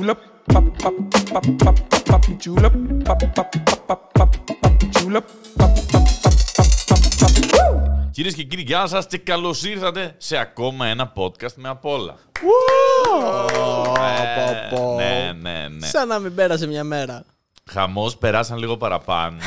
julep, pop, pop, pop, pop, pop, julep, pop, pop, pop, pop, pop, julep, pop, pop, pop, pop, pop, pop. Κυρίε και κύριοι, γεια σα και καλώ ήρθατε σε ακόμα ένα podcast με απ' όλα. πω, πω. Ναι, ναι, ναι. Σαν να μην πέρασε μια μέρα. Χαμό, περάσαν λίγο παραπάνω.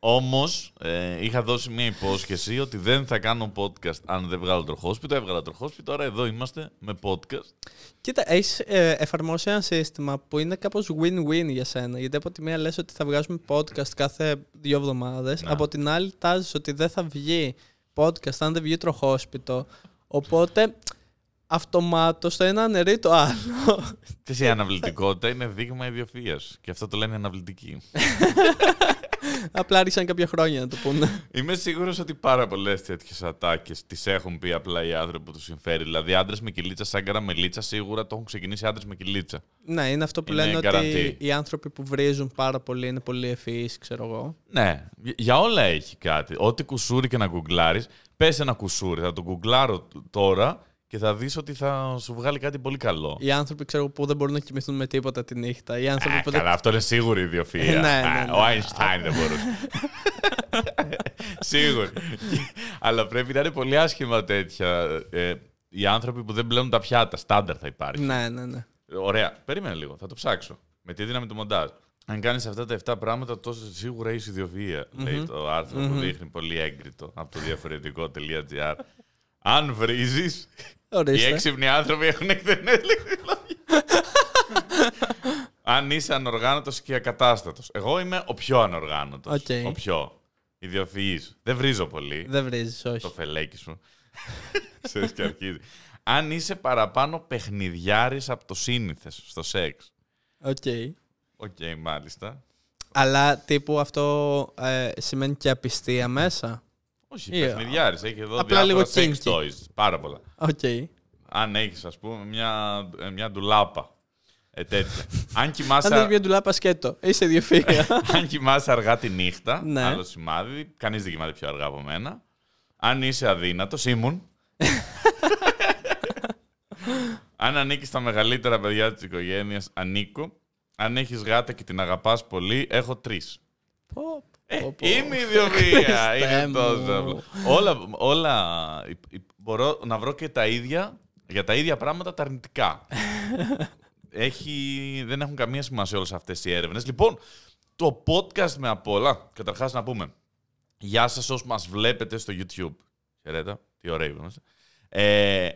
Όμως, ε, είχα δώσει μια υπόσχεση ότι δεν θα κάνω podcast αν δεν βγάλω τροχόσπιτο. Έβγαλα τροχόσπιτο, τώρα εδώ είμαστε με podcast. Κοίτα, έχεις ε, εφαρμόσει ένα σύστημα που είναι κάπως win-win για σένα. Γιατί από τη μία λες ότι θα βγάζουμε podcast κάθε δύο εβδομάδες, Ναι. από την άλλη τάζεις ότι δεν θα βγει podcast αν δεν βγει τροχόσπιτο. Οπότε αυτομάτως το ένα αναιρεί το άλλο. Και η αναβλητικότητα είναι δείγμα ιδιοφυα. Και αυτό το λένε αναβλητική. Απλά άρχισαν κάποια χρόνια να το πούνε. Είμαι σίγουρος ότι πάρα πολλές τέτοιες ατάκες τις έχουν πει απλά οι άνθρωποι που τους συμφέρει. Δηλαδή, άντρες με κυλίτσα, σαν καραμελίτσα, σίγουρα το έχουν ξεκινήσει άντρες με κυλίτσα. ναι, είναι αυτό που Είναι λένε guarantee. ότι οι άνθρωποι που βρίζουν πάρα πολύ είναι πολύ ευφυείς, ξέρω εγώ. Ναι, για- για όλα έχει κάτι. Ό,τι κουσούρι και να γκουγκλάρεις, πες ένα κουσούρι. Θα το γκουγκλάρω τ- τώρα και θα δεις ότι θα σου βγάλει κάτι πολύ καλό. Οι άνθρωποι ξέρω, που δεν μπορούν να κοιμηθούν με τίποτα τη νύχτα. Οι άνθρωποι Ε, που δεν καλά, αυτό είναι σίγουρη ιδιοφυα. Ναι, ναι, Α, ναι. Ο Άινστάιν δεν μπορούσε. Σίγουρη. Αλλά πρέπει να είναι πολύ άσχημα τέτοια. ε, οι άνθρωποι που δεν πλένουν τα πιάτα, στάνταρ θα υπάρχει. Ναι, ναι, ναι. Ωραία. Περίμενε λίγο, θα το ψάξω. Με τη δύναμη του μοντάζ. Αν κάνεις αυτά τα 7 πράγματα, τόσο σίγουρα είσαι ιδιοφυΐα, λέει το άρθρο που δείχνει πολύ έγκριτο από το διαφορετικό.gr. Αν βρίζεις, οι Ορίστε. έξυπνοι άνθρωποι έχουν εκτενές λεξιλόγιο. Αν είσαι ανοργάνωτος και ακατάστατος. Εγώ είμαι ο πιο ανοργάνωτος. Οκ. Ο πιο. Ιδιοφυής. Δεν βρίζω πολύ. Δεν βρίζεις, όχι. Το φελέκι σου. Ξέρεις και αρχίζει. Αν είσαι παραπάνω παιχνιδιάρης από το σύνηθες στο σεξ. OK. OK, μάλιστα. Αλλά τύπου αυτό ε, σημαίνει και απιστία μέσα. Όχι, Ή, παιχνιδιάρης. Έχει εδώ απλά διάφορα λίγο sex kinky. toys. Πάρα πολλά. Οκ. Αν έχεις, ας πούμε, μια, ε, μια ντουλάπα. Ε, τέτοια. Αν Αν κοιμάσαι, δεν μια ντουλάπα σκέτο, είσαι ιδιοφυΐα. αν κοιμάσαι αργά τη νύχτα, Ναι. άλλο σημάδι, κανείς δεν κοιμάται πιο αργά από μένα. Αν είσαι αδύνατος, ήμουν. Αν ανήκεις στα μεγαλύτερα παιδιά της οικογένειας, ανήκω. Αν έχεις γάτα και την αγαπάς πολύ, έχω τρεις. Πω, Ε, πω, πω. είμαι ιδιοφυΐα. Χριστέ είναι τόσο μου. απλό. όλα, όλα, υ- υ- μπορώ να βρω και τα ίδια, για τα ίδια πράγματα τα αρνητικά. Έχει, δεν έχουν καμία σημασία όλες αυτές οι έρευνες. Λοιπόν, το podcast με απ' όλα, καταρχάς να πούμε, γεια σας όσοι μας βλέπετε στο YouTube. Χαιρέτα, τι ωραίοι που είμαστε. Ε,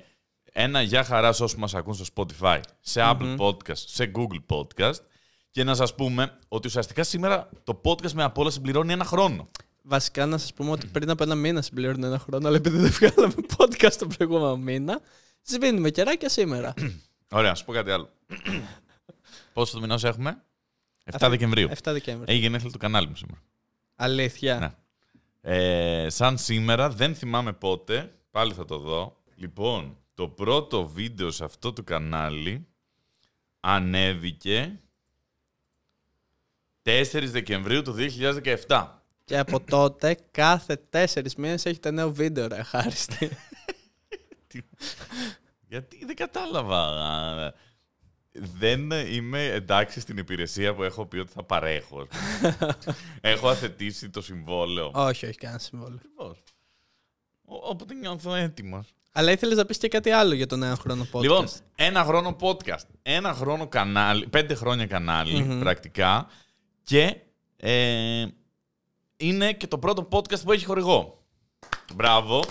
ένα γεια χαράς σε όσους μας ακούν στο Spotify, σε Apple Podcast, σε Google Podcast. Και να σας πούμε ότι ουσιαστικά σήμερα το podcast με απ' όλα συμπληρώνει ένα χρόνο. Βασικά να σας πούμε ότι πριν από ένα μήνα συμπληρώνει ένα χρόνο, αλλά επειδή δεν βγάλαμε podcast τον προηγούμενο μήνα, σβήνουμε καιράκια σήμερα. Ωραία, να σου πω κάτι άλλο. Πόσο το μηνός έχουμε; 7 Δεκεμβρίου. 7 Δεκέμβρη. Έχει γενέθλια το κανάλι μου σήμερα. Αλήθεια. Ναι. Ε, σαν σήμερα, δεν θυμάμαι πότε, πάλι θα το δω. Λοιπόν, το πρώτο βίντεο σε αυτό το κανάλι ανέβηκε 4 Δεκεμβρίου του 2017. Και από τότε κάθε τέσσερις μήνες έχετε νέο βίντεο, ρε χάριστη. Γιατί δεν κατάλαβα. Δεν είμαι εντάξει στην υπηρεσία που έχω πει ότι θα παρέχω. έχω αθετήσει το συμβόλαιο. όχι, όχι, κανένα συμβόλαιο. Ακριβώς. Ο- Οπότε νιώθω έτοιμο. Αλλά ήθελες να πεις και κάτι άλλο για τον νέο χρόνο podcast. Λοιπόν, ένα χρόνο podcast, ένα χρόνο κανάλι, πέντε χρόνια κανάλι, πρακτικά, και ε, είναι και το πρώτο podcast που έχει χορηγό. Μπράβο.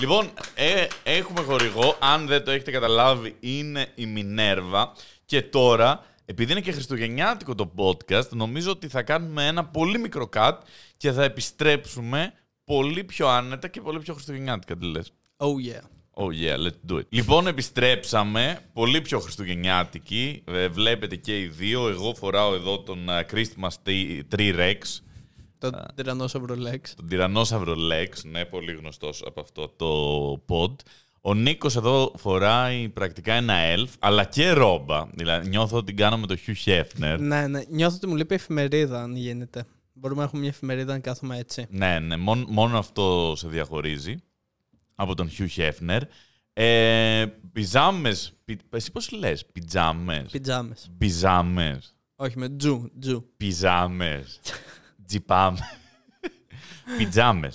Λοιπόν, ε, έχουμε χορηγό, αν δεν το έχετε καταλάβει, είναι η Μινέρβα. Και τώρα, επειδή είναι και χριστουγεννιάτικο το podcast, νομίζω ότι θα κάνουμε ένα πολύ μικρό cut και θα επιστρέψουμε πολύ πιο άνετα και πολύ πιο χριστουγεννιάτικα, τι λες. Oh yeah. Oh yeah, let's do it. Λοιπόν, επιστρέψαμε. Πολύ πιο χριστουγεννιάτικη. Ε, βλέπετε και οι δύο. Εγώ φοράω εδώ τον ε, Christmas Tree Tree Rex. Το τυρανόσαυρο Lex. Τον τυρανόσαυρο Lex. Ναι, πολύ γνωστός από αυτό το pod. Ο Νίκος εδώ φοράει πρακτικά ένα elf, αλλά και ρόμπα. Δηλαδή, νιώθω ότι την κάνω με το Hugh Hefner. Ναι, ναι. Νιώθω ότι μου λείπει εφημερίδα, αν γίνεται. Μπορούμε να έχουμε μια εφημερίδα να κάθομαι έτσι. Ναι, ναι, μόνο, μόνο αυτό σε διαχωρίζει από τον Hugh Hefner. Ε, Πιζάμες. Εσύ πώς λες, πιτζάμε. Πιτζάμε. Πιζάμε. Όχι με τζου. τζου. Πιζάμες. Τζιπάμες. Πιτζάμε.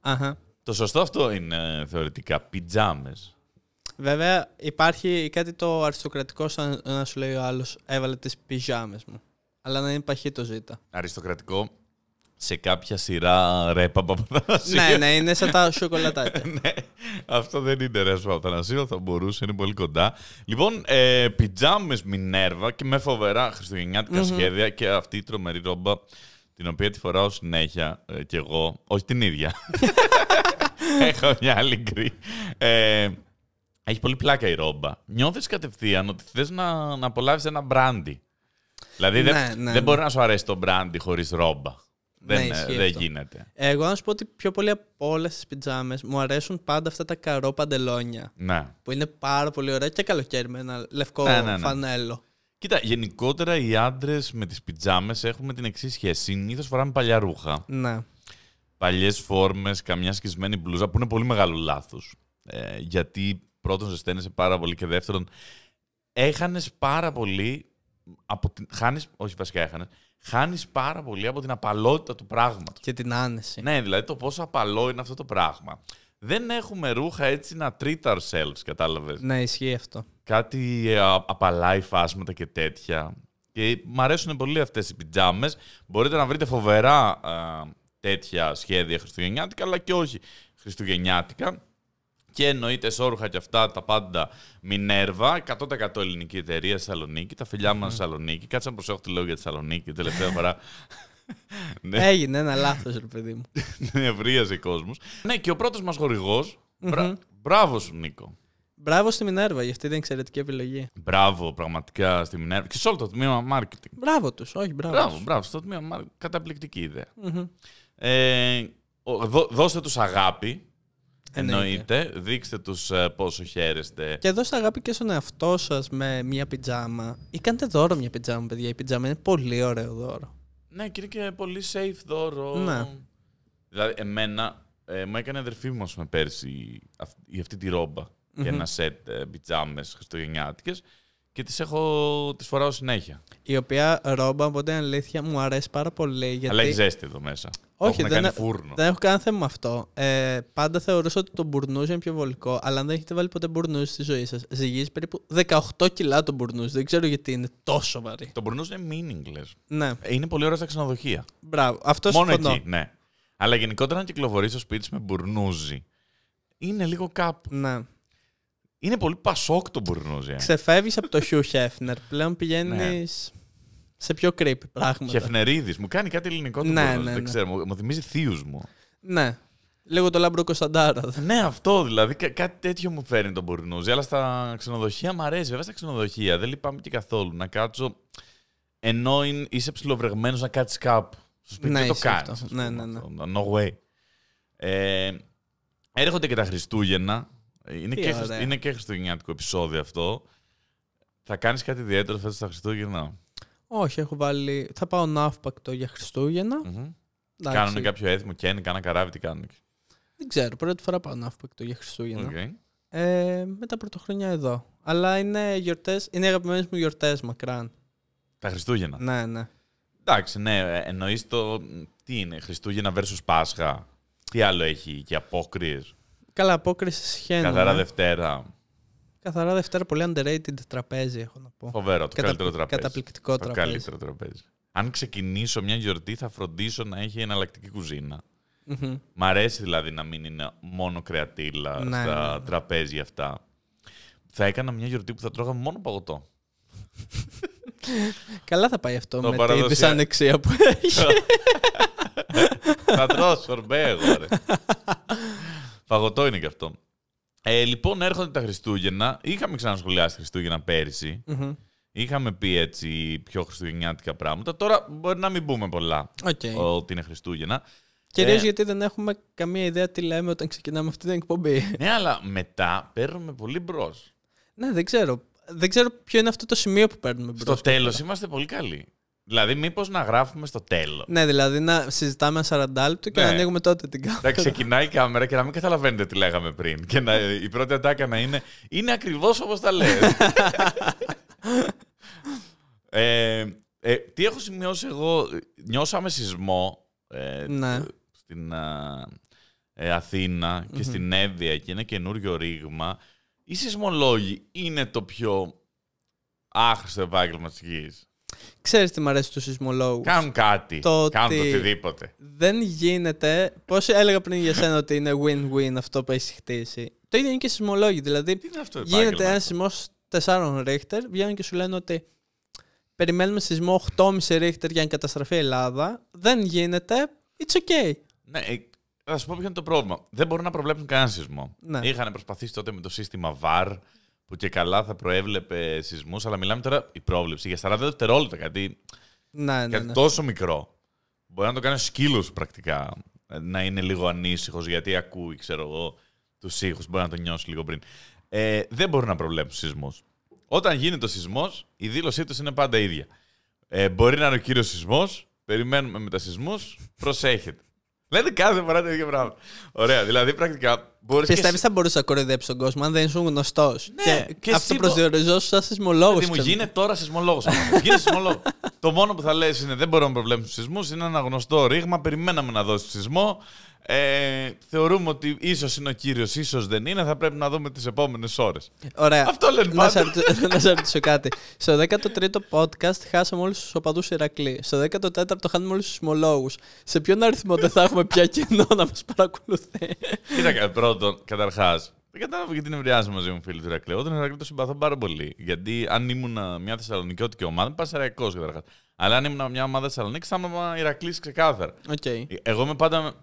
Αχα. Το σωστό αυτό είναι θεωρητικά. Πιτζάμε. Βέβαια υπάρχει κάτι το αριστοκρατικό σαν να σου λέει ο άλλος έβαλε τις πιζάμες μου. Αλλά να είναι παχύ το ζήτα. Αριστοκρατικό σε κάποια σειρά ρέπα Παπαθανασίου. ναι, ναι, είναι σαν τα σοκολατάκια. ναι, αυτό δεν είναι ρέπα Παπαθανασίου, θα μπορούσε, είναι πολύ κοντά. Λοιπόν, ε, πιτζάμες Μινέρβα και με φοβερά χριστουγεννιάτικα σχέδια και αυτή η τρομερή ρόμπα την οποία τη φοράω συνέχεια ε, κι εγώ. Όχι την ίδια. Έχω μια άλλη γκρι. Ε, έχει πολύ πλάκα η ρόμπα. Νιώθεις κατευθείαν ότι θες να, να απολαύσεις ένα μπράντι. Δηλαδή δεν, Ναι, ναι, δεν ναι. μπορεί να σου αρέσει το μπράντι χωρίς ρόμπα. Ναι, Δεν, ε, ισχύει δεν αυτό. γίνεται. Εγώ να σου πω ότι πιο πολύ από όλες τις πιτζάμες μου αρέσουν πάντα αυτά τα καρό παντελόνια. Ναι. Που είναι πάρα πολύ ωραία και καλοκαίρι με ένα λευκό Ναι, ναι, ναι. φανέλο. Κοίτα, γενικότερα οι άντρες με τις πιτζάμες έχουμε την εξής σχέση. Συνήθως φοράμε παλιά ρούχα. Ναι. Παλιές φόρμες, καμιά σκισμένη μπλούζα που είναι πολύ μεγάλο λάθος. Ε, γιατί πρώτον ζεσταίνεσαι πάρα πολύ και δεύτερον έχανες πάρα πολύ. Από την... Χάνεις, όχι βασικά έχανες. Χάνεις πάρα πολύ από την απαλότητα του πράγματος. Και την άνεση. Ναι, δηλαδή το πόσο απαλό είναι αυτό το πράγμα. Δεν έχουμε ρούχα έτσι να treat ourselves, κατάλαβες. Ναι, ισχύει αυτό. κάτι ε, α- απαλά υφάσματα και τέτοια. Και μ' αρέσουν πολύ αυτές οι πιτζάμες. Μπορείτε να βρείτε φοβερά α, τέτοια σχέδια χριστουγεννιάτικα, αλλά και όχι χριστουγεννιάτικα. Και εννοείται σόρουχα και αυτά τα πάντα Μινέρβα, 100% ελληνική εταιρεία στη Θεσσαλονίκη. Τα φιλιά μας στη Θεσσαλονίκη. Κάτσε να προσέχω τι λέω για τη Θεσσαλονίκη την τελευταία φορά. ναι, Έγινε ένα λάθος, ρε παιδί μου. ευρίαζε κόσμος. Ναι, και ο πρώτος μας χορηγός. μπρα- Μπράβο σου, Νίκο. Μπράβο στη Μινέρβα για αυτή την εξαιρετική επιλογή. Μπράβο, πραγματικά στη Μινέρβα και σε όλο το τμήμα marketing. Μπράβο τους, όχι μπράβο. Μπράβο, τους. μπράβο, στο τμήμα marketing. Καταπληκτική ιδέα. Μμμ. Ε, ο- δώ- δώστε τους αγάπη. Εννοείται. Εννοείται. Δείξτε τους ε, πόσο χαίρεστε. Και δώστε αγάπη και στον εαυτό σας με μια πιτζάμα. Ή κάντε δώρο μια πιτζάμα, παιδιά. Η πιτζάμα είναι πολύ ωραίο δώρο. Ναι, και είναι και πολύ safe δώρο. Ναι. Δηλαδή, εμένα ε, μου έκανε η αδερφή μου, ας πούμε, πέρσι αυ- η αυτή τη ρομπα Και ένα σετ ε, πιτζάμες χριστουγεννιάτικες. Και τις έχω, τις φοράω συνέχεια. Η οποία ρόμπα, από την αλήθεια, μου αρέσει πάρα πολύ. Γιατί... Αλλά έχει ζέστη εδώ μέσα. Το Όχι, έχουμε δεν, κάνει έ- φούρνο. δεν έχω κανένα θέμα με αυτό. Ε, πάντα θεωρούσα ότι το μπουρνούζ είναι πιο βολικό, αλλά αν δεν έχετε βάλει ποτέ μπουρνούζ στη ζωή σας, ζυγίζει περίπου 18 κιλά το μπουρνούζ. Δεν ξέρω γιατί είναι τόσο βαρύ. Το μπουρνούς είναι meaningless. Ναι, Ε, Είναι πολύ ωραίο στα ξενοδοχεία. μπράβο. Αυτό Μόνο συμφωνώ. εκεί, ναι. Αλλά γενικότερα να κυκλοφορεί στο σπίτι σου με μπουρνούζι. Είναι λίγο κάπου. Ναι. Είναι πολύ πασόκ το μπουρνούζι. ε. Ξεφεύγεις από το Hugh Hefner. Πλέον πηγαίνεις Ναι. σε πιο creepy πράγματα. Χεφνερίδης. Μου κάνει κάτι ελληνικό το Ναι, μπουρνούζι. ναι, Δεν ναι. ξέρω. Μου, μου θυμίζει θείους μου. Ναι. Λίγο το λάμπρο Κωνσταντάρα. ναι, αυτό δηλαδή. Κά- κάτι τέτοιο μου φέρνει το μπουρνούζι. Αλλά στα ξενοδοχεία μου αρέσει. Βέβαια στα ξενοδοχεία δεν λυπάμαι και καθόλου. Να κάτσω ενώ είναι- είσαι ψιλοβρεγμένο να κάτσεις κάπου. Στο σπίτι Ναι, δεν το ισχύει κάνεις. αυτό. Ναι, ναι, ναι. No way. Ε, έρχονται και τα Χριστούγεννα. Είναι Τι και, ωραία. χριστ- είναι και χριστουγεννιάτικο επεισόδιο αυτό. Θα κάνεις κάτι ιδιαίτερο φέτος στα Χριστούγεννα; Όχι, έχω βάλει. Θα πάω ναύπακτο για Χριστούγεννα. Μμμ. Εντάξει. Κάνουν κάποιο έθιμο και είναι κανένα καράβι, τι κάνουν. εκεί; Δεν ξέρω, πρώτη φορά πάω ναύπακτο για Χριστούγεννα. Οκ. Ε, μετά πρωτοχρονιά εδώ. Αλλά είναι γιορτέ, είναι αγαπημένες μου γιορτές μακράν. Τα Χριστούγεννα. Ναι, ναι. Εντάξει, ναι, εννοείς το. Τι είναι, Χριστούγεννα versus Πάσχα. Τι άλλο έχει και απόκριες; Καλά, απόκριση σχένου. Καθαρά ε. Δευτέρα. Καθαρά Δευτέρα, πολύ underrated τραπέζι, έχω να πω. Φοβερό, το Κατα- καλύτερο τραπέζι. Καταπληκτικό το τραπέζι. καλύτερο τραπέζι. Αν ξεκινήσω μια γιορτή, θα φροντίσω να έχει εναλλακτική κουζίνα. Μμμ. Μ' αρέσει δηλαδή να μην είναι μόνο κρεατήλα Ναι, στα ναι, ναι. τραπέζια αυτά. Θα έκανα μια γιορτή που θα τρώγαμε μόνο παγωτό. Καλά θα πάει αυτό Το με τη παραδοσιακό. δυσανεξία που έχει. θα τρώω σορμπέ εγώ, ρε. Παγωτό είναι και αυτό. Ε, λοιπόν, έρχονται τα Χριστούγεννα. Είχαμε ξανασχολιάσει Χριστούγεννα πέρυσι. Μμμ. Είχαμε πει έτσι πιο χριστουγεννιάτικα πράγματα. Τώρα μπορεί να μην πούμε πολλά Οκ. ότι είναι Χριστούγεννα. Κυρίως Ε. γιατί δεν έχουμε καμία ιδέα τι λέμε όταν ξεκινάμε αυτή την εκπομπή. Ναι, αλλά μετά παίρνουμε πολύ μπρος. ναι, δεν ξέρω. Δεν ξέρω ποιο είναι αυτό το σημείο που παίρνουμε μπρος. Στο τέλος είμαστε πολύ καλοί. Δηλαδή, μήπως να γράφουμε στο τέλος; Ναι, δηλαδή να συζητάμε ένα 40 λεπτό και Ναι. να ανοίγουμε τότε την κάμερα. Να ξεκινάει η κάμερα και να μην καταλαβαίνετε τι λέγαμε πριν. Και να, η πρώτη ατάκα να είναι Είναι ακριβώς όπως τα λες. ε, ε, τι έχω σημειώσει εγώ, νιώσαμε σεισμό ε, Ναι. στην α, ε, αθηνα και στην Εύβοια και ένα καινούριο ρήγμα. Οι σεισμολόγοι είναι το πιο άχρηστο επάγγελμα της γης. Ξέρεις τι μου αρέσει του σεισμολόγους; Κάνουν κάτι. Το Κάνουν ότι- οτιδήποτε. Δεν γίνεται. Πώς έλεγα πριν για σένα ότι είναι win-win αυτό που έχεις χτίσει; Το ίδιο είναι και οι σεισμολόγοι. Δηλαδή, Τι είναι αυτό το γίνεται επάγγελμα ένας αυτό; σεισμός 4 ρίχτερ, βγαίνουν και σου λένε ότι περιμένουμε σεισμό 8,5 ρίχτερ για να καταστραφεί η Ελλάδα. Δεν γίνεται. It's okay. Ναι, ε, θα σου πω ποιο είναι το πρόβλημα. Δεν μπορούν να προβλέψουν κανένα σεισμό. Ναι. Είχαν προσπαθήσει τότε με το σύστημα VAR που και καλά θα προέβλεπε σεισμούς, αλλά μιλάμε τώρα η πρόβλεψη για 40 δευτερόλεπτα. Κάτι, Ναι, ναι, κάτι ναι. τόσο μικρό. Μπορεί να το κάνεις σκύλος πρακτικά. ε, Να είναι λίγο ανήσυχος γιατί ακούει, ξέρω εγώ, τους ήχους. Μπορεί να το νιώσεις λίγο πριν. Ε, δεν μπορούν να προβλέψουν σεισμούς. Όταν γίνεται ο σεισμός, η δήλωσή τους είναι πάντα ίδια. Ε, μπορεί να είναι ο κύριος σεισμός, περιμένουμε με τα σεισμούς, προσέχετε. Λένε κάθε φορά τα ίδια πράγματα. Ωραία, δηλαδή πρακτικά μπορείς Πιστεύει θα μπορούσε να κοροϊδέψει τον κόσμο αν δεν ήσουν γνωστός. Ναι, και, και αυτό εσύ προσδιοριζόσου σαν σεισμολόγος. Δηλαδή μου γίνεται τώρα σεισμολόγος. Γίνε σεισμολόγος. το μόνο που θα λες είναι δεν μπορούμε να προβλέψουμε σεισμούς. Είναι ένα γνωστό ρήγμα. Περιμέναμε να δώσει σεισμό. Ε, θεωρούμε ότι ίσως είναι ο κύριος, ίσως δεν είναι. Θα πρέπει να δούμε τις επόμενες ώρες. Ωραία. Αυτό λένε να, σε πάντα. ρωτήσω, να σε ρωτήσω κάτι. Στο 13ο podcast χάσαμε όλους τους οπαδούς Ηρακλή. Στο 14ο χάνουμε όλους τους σεισμολόγους. Σε ποιον αριθμό δεν θα έχουμε πια κοινό να μας παρακολουθεί; Κοίτα, πρώτον, καταρχάς, δεν κατάλαβα γιατί νευριάζει μαζί μου φίλοι του Ηρακλή. Εγώ τον Ηρακλή το συμπαθώ πάρα πολύ. Γιατί αν ήμουν μια Θεσσαλονικιώτικη ομάδα, Πανσερραϊκό καταρχάς. Αλλά αν ήμουν μια ομάδα Θεσσαλονίκης, θα ήμουν Ηρακλής ξεκάθαρα. Οκ. Εγώ είμαι πάντα.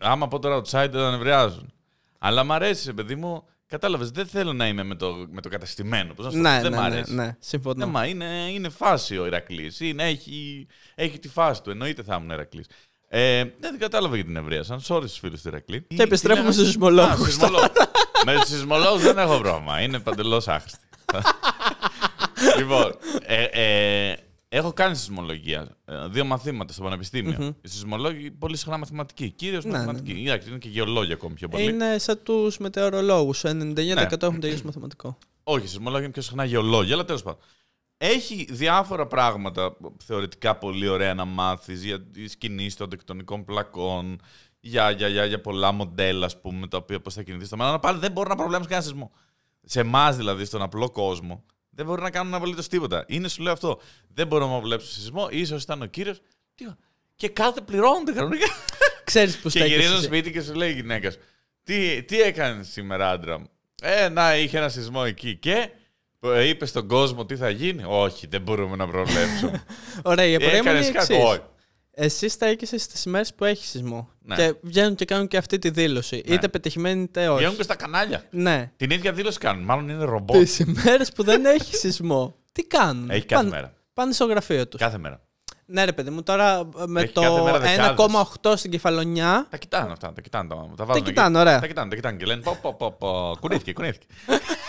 Άμα πω τώρα outside, δεν νευριάζουν. Αλλά μ' αρέσει, παιδί μου. Κατάλαβες, δεν θέλω να είμαι με το, με το καταστημένο. Πώς να σου το πω, Ναι, δεν ναι, μ' ναι, αρέσει. ναι, συμφωνώ. Ναι, μα είναι, είναι φάση ο Ηρακλής. Έχει, έχει τη φάση του. Εννοείται θα ήμουν Ηρακλής. Ε, δεν κατάλαβα γιατί την ευρίασαν. Sorry στους φίλους του Ηρακλή. Και επιστρέφουμε στου στους σεισμολόγους. Με του σεισμολόγους δεν έχω πρόβλημα. Είναι παντελώς άχρηστη. λοιπόν, ε, ε, έχω κάνει σεισμολογία. Ε, δύο μαθήματα στο πανεπιστημιο Οι σεισμολόγοι πολύ συχνά μαθηματικοί. Κυρίω Ναι, ναι, μαθηματικοί. Εντάξει, είναι και γεωλόγοι ακόμη πιο πολύ. Είναι σαν τους μετεωρολόγους. 99% Ναι. έχουν τελειώσει μαθηματικό. Όχι, οι σεισμολόγοι είναι πιο συχνά γεωλόγοι, αλλά τέλος πάντων. Έχει διάφορα πράγματα θεωρητικά πολύ ωραία να μάθεις για τις κινήσεις των τεκτονικών πλακών, για, για, για, για πολλά μοντέλα, ας πούμε, τα οποία πώς θα κινηθείς στο μέλλον. Αλλά πάλι δεν μπορεί να προβλέψεις κανένα σεισμό. Σε εμάς δηλαδή, στον απλό κόσμο, δεν μπορεί να κάνουν απολύτως τίποτα. Είναι, σου λέω αυτό. Δεν μπορούμε να προβλέψουμε σεισμό, ίσως ήταν ο κύριος. Και κάθε πληρώνονται κανονικά. Ξέρεις που Και στέκεσαι. γυρίζω εσύ. σπίτι και σου λέει η γυναίκα σου, τι, τι έκανες σήμερα, άντρα μου; Ε, να, είχε ένα σεισμό εκεί. Και είπε στον κόσμο τι θα γίνει. Όχι, δεν μπορούμε να προβλέψουμε. Ωραία, η απορία μου είναι Έκανες η κάτι. εξής. Όχι. Εσύ στέκεσαι στις ημέρε που έχεις σεισμό. Ναι. Και βγαίνουν και κάνουν και αυτή τη δήλωση. Ναι. Είτε πετυχημένη είτε όχι. Βγαίνουν και στα κανάλια. Ναι. Την ίδια δήλωση κάνουν. Μάλλον είναι ρομπότ. Τις ημέρε που δεν έχει σεισμό. Τι κάνουν; Έχει κάθε Πάνε- μέρα. Πάνε στο γραφείο τους. Κάθε μέρα. Ναι, ρε παιδί μου, τώρα ε, με Έχει το κάθε μέρα δεκάδες. 1,8 στην κεφαλονιά. Τα κοιτάνε αυτά. Τα κοιτάνε. Τα, τα βάζουν εκεί. κοιτάνε, ωραία. Τα κοιτάνε, τα κοιτάνε και λένε πω, πω, πω, πω. Κουνήθηκε, κουνήθηκε.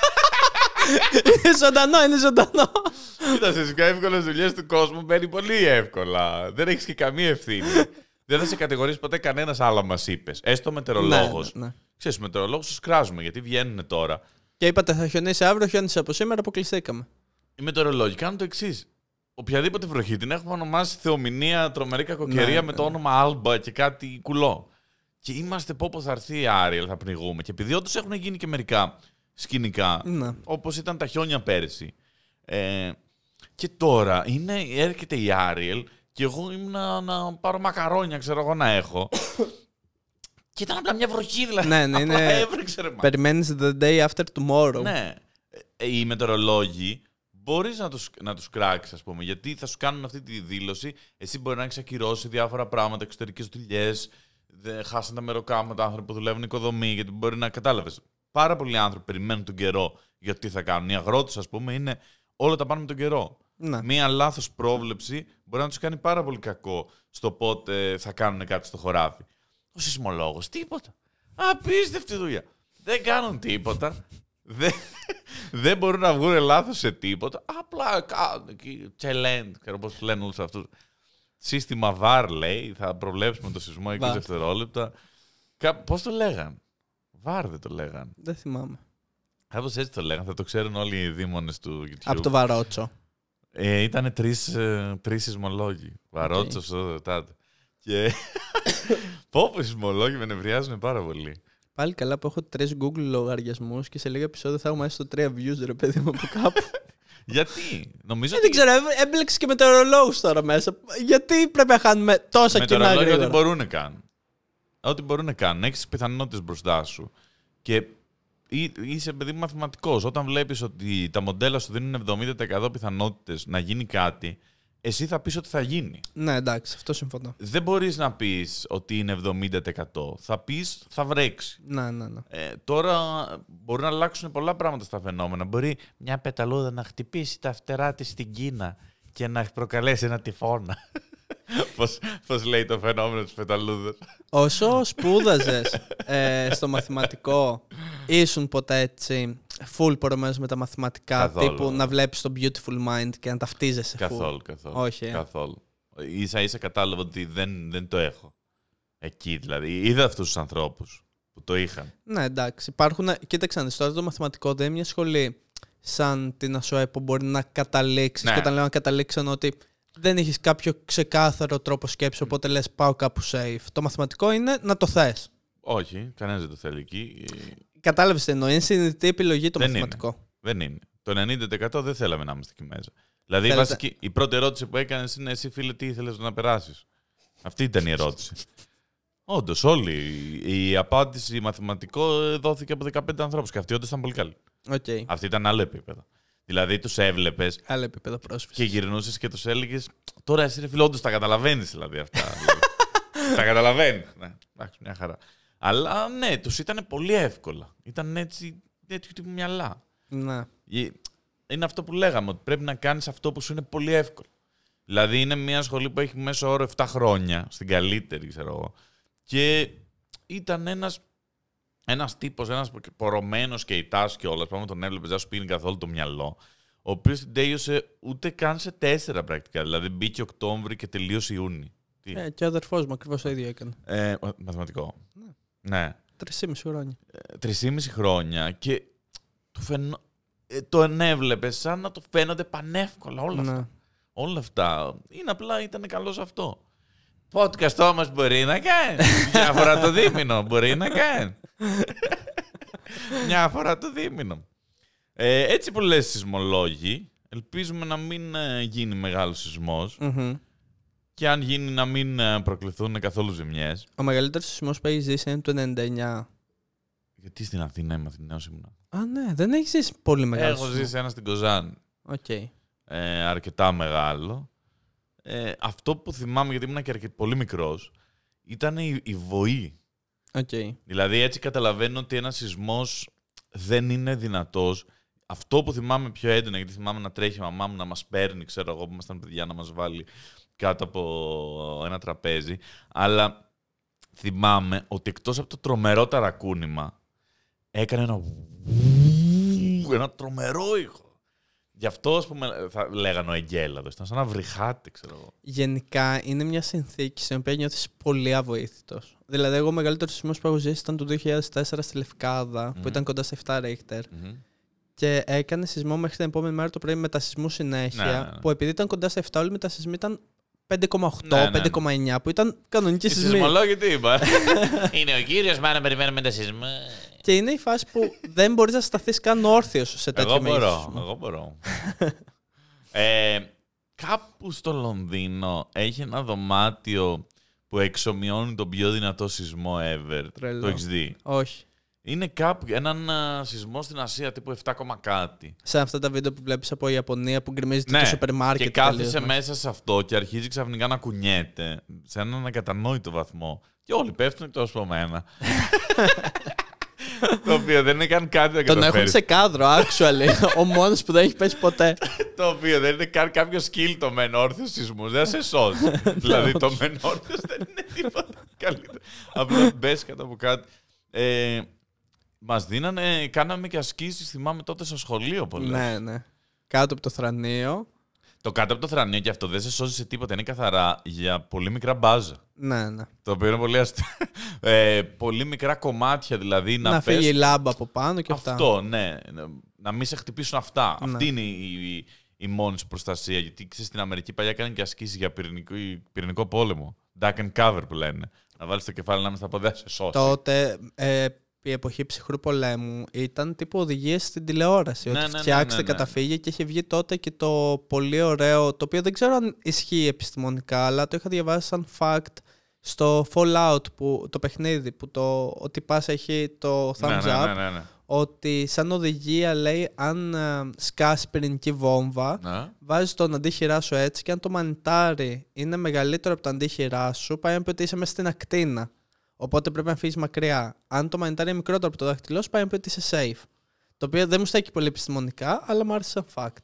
είναι ζωντανό, είναι ζωντανό. Κοίτα, σε πιο εύκολες δουλειές του κόσμου μπαίνει πολύ εύκολα. Δεν έχεις και καμία ευθύνη. Δεν θα σε κατηγορήσει ποτέ κανένας άλλο, μας είπες. Έστω μετεωρολόγος. Ναι, ναι, ναι. Ξέρεις, μετεωρολόγου τους κράζουμε γιατί βγαίνουν τώρα. Και είπατε θα χιονίσει αύριο, χιόνισε από σήμερα, αποκλειστήκαμε. Οι μετεωρολόγοι κάνουν το εξής. Οποιαδήποτε βροχή την έχουμε ονομάσει θεομηνία, τρομερή κακοκαιρία Ναι, με ναι. το όνομα Άλμπα και κάτι κουλό. Και είμαστε πω πω θα έρθει η Άριελ, θα πνιγούμε. Και επειδή όντως έχουν γίνει και μερικά σκηνικά, Ναι. όπως ήταν τα χιόνια πέρυσι. Ε, και τώρα είναι, έρχεται η Άριελ και εγώ ήμουν να, να πάρω μακαρόνια, ξέρω εγώ να έχω. και ήταν απλά μια βροχή δηλαδή. Ναι, ναι, Απλά είναι- έβρεξε ρε μα. Περιμένεις the day after tomorrow. Ναι. Ε, Οι μετεωρολόγοι μπορείς να τους να τους κράξεις, ας πούμε, γιατί θα σου κάνουν αυτή τη δήλωση. Εσύ μπορεί να έχεις ακυρώσει διάφορα πράγματα, εξωτερικές δουλειές. Χάσαν τα μεροκάματα άνθρωποι που δουλεύουν οικοδομή, γιατί μπορεί να κατάλαβες. Πάρα πολλοί άνθρωποι περιμένουν τον καιρό για το τι θα κάνουν. Οι αγρότες, ας πούμε, είναι όλα τα πάνε με τον καιρό. Ναι. Μία λάθος πρόβλεψη μπορεί να τους κάνει πάρα πολύ κακό στο πότε θα κάνουν κάτι στο χωράφι. Ο σεισμολόγος, τίποτα. Απίστευτη δουλειά. Δεν κάνουν τίποτα. Δεν, δεν μπορούν να βγουν λάθος σε τίποτα. Απλά κάνουν εκεί. Τσελέντ, ξέρω πώς λένε όλους αυτούς. Σύστημα VAR λέει, θα προβλέψουμε το σεισμό 20 VAR. δευτερόλεπτα. Πώς το λέγαν. VAR δεν το λέγαν. Δεν θυμάμαι. Κάπως έτσι το λέγαν. Θα το ξέρουν όλοι οι δήμονες του YouTube. Από το Βαρότσο. Ε, ήταν τρεις τρεις σεισμολόγοι. Βαρότσο, okay. τάδε. Και. πω πω οι σεισμολόγοι με νευριάζουν πάρα πολύ. Πάλι καλά που έχω τρεις Google λογαριασμούς και σε λίγα επεισόδια θα έχουμε έστω τρία views, ρε παιδί μου από κάπου. Γιατί, νομίζω Ε, δεν ξέρω, έμπλεξε και μετεωρολόγου τώρα μέσα. Γιατί πρέπει να χάνουμε τόσα με κοινά το ρολόι ό,τι γρήγορα; μπορούν να κάνουν. Ό,τι μπορούν να κάνουν. Έχεις πιθανότητες μπροστά σου. Και ή- είσαι παιδί μαθηματικός. Όταν βλέπεις ότι τα μοντέλα σου δίνουν 70% πιθανότητες να γίνει κάτι, εσύ θα πεις ότι θα γίνει. Ναι, εντάξει, αυτό συμφωνώ. Δεν μπορείς να πεις ότι είναι 70%. Θα πεις θα βρέξει. Ναι, ναι, ναι. Ε, τώρα μπορεί να αλλάξουν πολλά πράγματα στα φαινόμενα. Μπορεί μια πεταλούδα να χτυπήσει τα φτερά της στην Κίνα και να προκαλέσει ένα τυφώνα. Πώς, πώς λέει το φαινόμενο της πεταλούδας. Όσο σπούδαζες ε, στο μαθηματικό, ήσουν ποτέ έτσι full πορωμένος με τα μαθηματικά, Καθόλου. τύπου να βλέπεις το beautiful mind και να ταυτίζεσαι full. καθόλου, καθόλου. Όχι, ε. Καθόλου. Ίσα ίσα κατάλαβα ότι δεν, δεν το έχω. Εκεί δηλαδή. Είδα αυτούς τους ανθρώπους που το είχαν. Ναι, εντάξει. Υπάρχουν. Κοίταξε, να δεις, τώρα το μαθηματικό δεν είναι μια σχολή σαν την ΑΣΟΕ που μπορεί να καταλήξεις. Ναι. Και όταν λέω να καταλήξει, εννοώ ότι δεν έχει κάποιο ξεκάθαρο τρόπο σκέψης, οπότε λες πάω κάπου safe. Το μαθηματικό είναι να το θες. Όχι, κανένας δεν το θέλει εκεί. Κατάλαβες τι εννοώ. Είναι συνειδητή επιλογή το Δεν μαθηματικό. Δεν είναι. Το 90% δεν θέλαμε να είμαστε εκεί μέσα. Δηλαδή, η, Θέλετε- βασική, η πρώτη ερώτηση που έκανες είναι εσύ, φίλε, τι ήθελες να περάσεις; Αυτή ήταν η ερώτηση. Όντως, όλοι. Η, η απάντηση μαθηματικό ε, δόθηκε από 15 ανθρώπους και αυτοί όντως ήταν πολύ καλοί. Οκ. Αυτή ήταν άλλο επίπεδο. Δηλαδή, τους έβλεπες Άλλο επίπεδο πρόσφυσης. και γυρνούσες και τους έλεγες Τώρα εσύ, ρε φίλε, όντως τα καταλαβαίνεις δηλαδή αυτά. δηλαδή. τα καταλαβαίνεις. Ναι, εντάξει, μια χαρά. Αλλά ναι, τους ήταν πολύ εύκολα. Ήταν έτσι τέτοιου τύπου μυαλά. Ναι. Ε, Είναι αυτό που λέγαμε, ότι πρέπει να κάνεις αυτό που σου είναι πολύ εύκολο. Δηλαδή είναι μια σχολή που έχει μέσω όρο 7 χρόνια, στην καλύτερη ξέρω εγώ. Και ήταν ένας, ένας τύπος, ένας πορωμένος και ητάς και όλας, πάμε τον έβλεπες, δεν σου πίνει καθόλου το μυαλό, ο οποίος την τέλειωσε ούτε καν σε τέσσερα πρακτικά. Δηλαδή μπήκε Οκτώβρη και τελείωσε Ιούνι. Τι, Ε, και ο αδερφός μου ακριβώς το ίδιο έκανε. ε, μαθηματικό. Ναι. Τρεις ή χρόνια. τρισήμιση χρόνια και του φαινο... ε, το ενέβλεπε σαν να το φαίνονται πανεύκολα όλα αυτά. Ναι. Όλα αυτά. Είναι απλά ήταν καλός σε αυτό. Podcast όμως μπορεί να κάνεις. Μια φορά το δίμηνο μπορεί να κάνεις. Μια φορά το δίμηνο. Ε, έτσι που λες σεισμολόγοι, ελπίζουμε να μην ε, γίνει μεγάλος σεισμός Μμμ. και αν γίνει να μην ε, προκληθούν καθόλου ζημιές. Ο μεγαλύτερος σεισμός που έχεις ζήσει είναι το 99. Γιατί στην Αθήνα είμαι Αθηναίος ήμουνα. Α, ναι, δεν έχεις ζήσει πολύ μεγάλο. Έχω σεισμό. ζήσει ένα στην Κοζάνη. Οκ. ε, αρκετά μεγάλο. Ε, αυτό που θυμάμαι, γιατί ήμουν και αρκε- πολύ μικρός, ήταν η, η βοή. Οκ. Δηλαδή έτσι καταλαβαίνω ότι ένας σεισμός δεν είναι δυνατός. Αυτό που θυμάμαι πιο έντονα, γιατί θυμάμαι να τρέχει η μαμά μου να μας παίρνει, ξέρω εγώ που ήμασταν παιδιά, να μας βάλει κάτω από ένα τραπέζι. Αλλά θυμάμαι ότι εκτός από το τρομερό ταρακούνημα, έκανε ένα βουου, ένα τρομερό ήχο. Γι' αυτό, ας πούμε, θα λέγανε ο Εγγέλαδος. Ήταν σαν να βρυχάτε, ξέρω εγώ. Γενικά είναι μια συνθήκη στην οποία νιώθεις πολύ αβοήθητος. Δηλαδή, εγώ ο μεγαλύτερος σεισμό που έχω ζήσει ήταν το 2004 στη Λευκάδα, που Μμμ. ήταν κοντά σε 7 Ρίχτερ. Μμμ. Και έκανε σεισμό μέχρι την επόμενη μέρα το πρωί με τα σεισμού συνέχεια. Ναι, ναι, ναι. Που επειδή ήταν κοντά σε 7, όλοι με τα σεισμοί ήταν 5,8, Ναι, ναι, ναι. 5,9, που ήταν κανονικοί Οι σεισμοί. σεισμολόγοι τι είπαν. Είναι ο κύριος, μα να περιμένουμε τα σεισμά. Και είναι η φάση που δεν μπορείς να σταθείς καν όρθιος σε τέτοιο Εγώ μέγεθος μπορώ, σεισμό. εγώ μπορώ. ε, κάπου στο Λονδίνο έχει ένα δωμάτιο που εξομοιώνει τον πιο δυνατό σεισμό ever. Τρελό. Το έχεις δει; Όχι. Είναι κάπου έναν α, σεισμό στην Ασία τύπου 7, κόμμα κάτι. Σε αυτά τα βίντεο που βλέπεις από Ιαπωνία που γκρεμίζεται Ναι, το σούπερ μάρκετ. και κάθεσαι τελείως, ναι. μέσα σε αυτό και αρχίζει ξαφνικά να κουνιέται σε έναν ακατανόητο βαθμό. Και όλοι πέφτουν εκτός από μένα. το οποίο δεν είναι καν κάτι να Τον έχουν καταφέρει. σε κάδρο, actually. Ο μόνος που δεν έχει πέσει ποτέ. Το οποίο δεν είναι καν κάποιο skill το μεν όρθιος σεισμού. Δεν σε σώζει. δηλαδή το μεν όρθιος δεν είναι τίποτα καλύτερο. Απλά μπες κάτω από κάτι. Ε, Μας δίνανε, κάναμε και ασκήσεις, θυμάμαι τότε στο σχολείο πολλές. Ναι, ναι. Κάτω από το θρανείο. Το κάτω από το θρανείο και αυτό δεν σε σώζει σε τίποτα. Είναι καθαρά για πολύ μικρά μπάζα. Ναι, ναι. Το οποίο είναι πολύ αστείο. Ε, πολύ μικρά κομμάτια δηλαδή να, Να, πες- φύγει η λάμπα από πάνω και αυτά. Αυτό, ναι. Να μην σε χτυπήσουν αυτά. Ναι. Αυτή είναι η, η, η μόνη σου προστασία. Γιατί ξέρεις στην Αμερική παλιά κάνανε και ασκήσεις για πυρηνικό, πυρηνικό πόλεμο. Duck and cover που λένε. Να βάλεις το κεφάλι να στα πόδια, σε σώσει. Τότε, ε, η εποχή ψυχρού πολέμου, ήταν τύπου οδηγίες στην τηλεόραση. Ναι, ότι ναι, ναι, φτιάξτε ναι, ναι. καταφύγια και είχε βγει τότε και το πολύ ωραίο, το οποίο δεν ξέρω αν ισχύει επιστημονικά, αλλά το είχα διαβάσει σαν fact στο Fallout, που, το παιχνίδι, που το, ο τυπάς έχει το thumbs ναι, up, ναι, ναι, ναι, ναι. ότι σαν οδηγία λέει αν ε, σκάσει πυρηνική βόμβα, Ναι. βάζεις τον αντίχειρά σου έτσι και αν το μανιτάρι είναι μεγαλύτερο από το αντίχειρά σου, πάει να πει ότι είσαι μέσα στην ακτίνα. Οπότε πρέπει να φύγεις μακριά. Αν το μανιτάρι είναι μικρότερο από το δάχτυλό σου, πάει να πει ότι είσαι safe. Το οποίο δεν μου στέκει πολύ επιστημονικά, αλλά μου άρεσε σαν fact.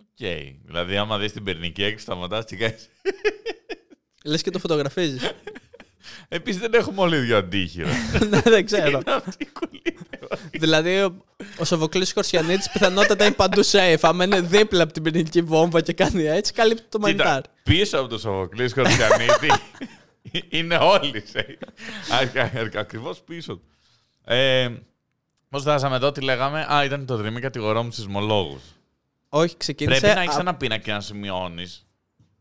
OK. Δηλαδή, άμα δεις την πυρηνική έκρηξη, σταματάς και κάνει. Λες και το φωτογραφίζεις. Επίσης, δεν έχουμε όλοι ίδιο αντίχειρα. ναι, δεν ξέρω. Είναι αυτή η κουλίδα. δηλαδή, ο, ο Σοφοκλής Σχορτσανίτης πιθανότατα είναι παντού safe. Αν είναι δίπλα από την πυρηνική βόμβα και κάνει έτσι, καλύπτει το μανιτάρι. Κοίτα, πίσω από το Σοφοκλής Κορτσιανίτη είναι όλοι. Ακριβώς πίσω του. Ε, Πώς φτάσαμε εδώ, τι λέγαμε; Α, ήταν το δρυμή κατηγορώ μου σεισμολόγους. Όχι, ξεκίνησε. Πρέπει να έχεις α- ένα πίνακα και να σημειώνεις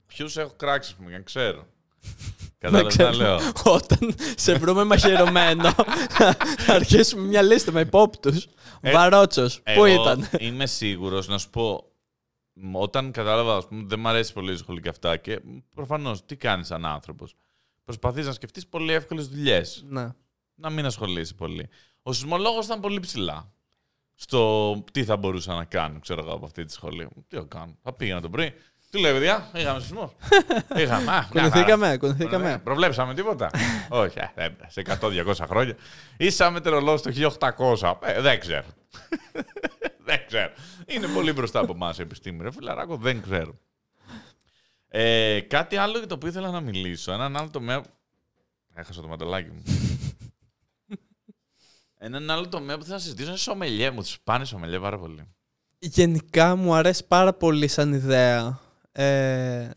ποιους έχω κράξει, ας πούμε, για να ξέρω. Δεν Κατάλαβες να ξέρω. λέω; Όταν σε βρούμε μαχαιρωμένο, θα αρχίσουμε μια λίστα με υπόπτους. Ε, Βαρότσος. Πού Εγώ ήταν; Είμαι σίγουρος να σου πω. μ, Όταν κατάλαβα, ας πούμε, δεν μου αρέσει πολύ η σχολή και αυτά και προφανώς τι κάνεις σαν άνθρωπος; Προσπαθείς να σκεφτείς πολύ εύκολες δουλειές. Ναι. να μην ασχολείσαι πολύ. Ο σεισμολόγος ήταν πολύ ψηλά. Στο τι θα μπορούσα να κάνω, ξέρω εγώ, από αυτή τη σχολή. Τι θα κάνω. Θα πήγαινα το πρωί. Τι λέει, παιδιά, είχαμε σεισμό. είχαμε. Α, μια Κουνηθήκαμε, χαρά. κουνηθήκαμε. Ωραία. Προβλέψαμε τίποτα. Όχι, ε, δεν- σε 100-200 χρόνια. Είσαι σαν μετεωρολόγο το 1800. Ε, δεν ξέρω. δεν ξέρω. Είναι πολύ μπροστά από εμάς η επιστήμη. Ρε φιλαράκο, δεν ξέρω. Ε, κάτι άλλο για το οποίο ήθελα να μιλήσω. Έναν άλλο τομέα. Έχασα το ματελάκι μου. Έναν άλλο τομέα που θέλω να συζητήσω είναι σομελιέ. Μου του πάνε σομελιέ πάρα πολύ. Γενικά μου αρέσει πάρα πολύ σαν ιδέα. Ε,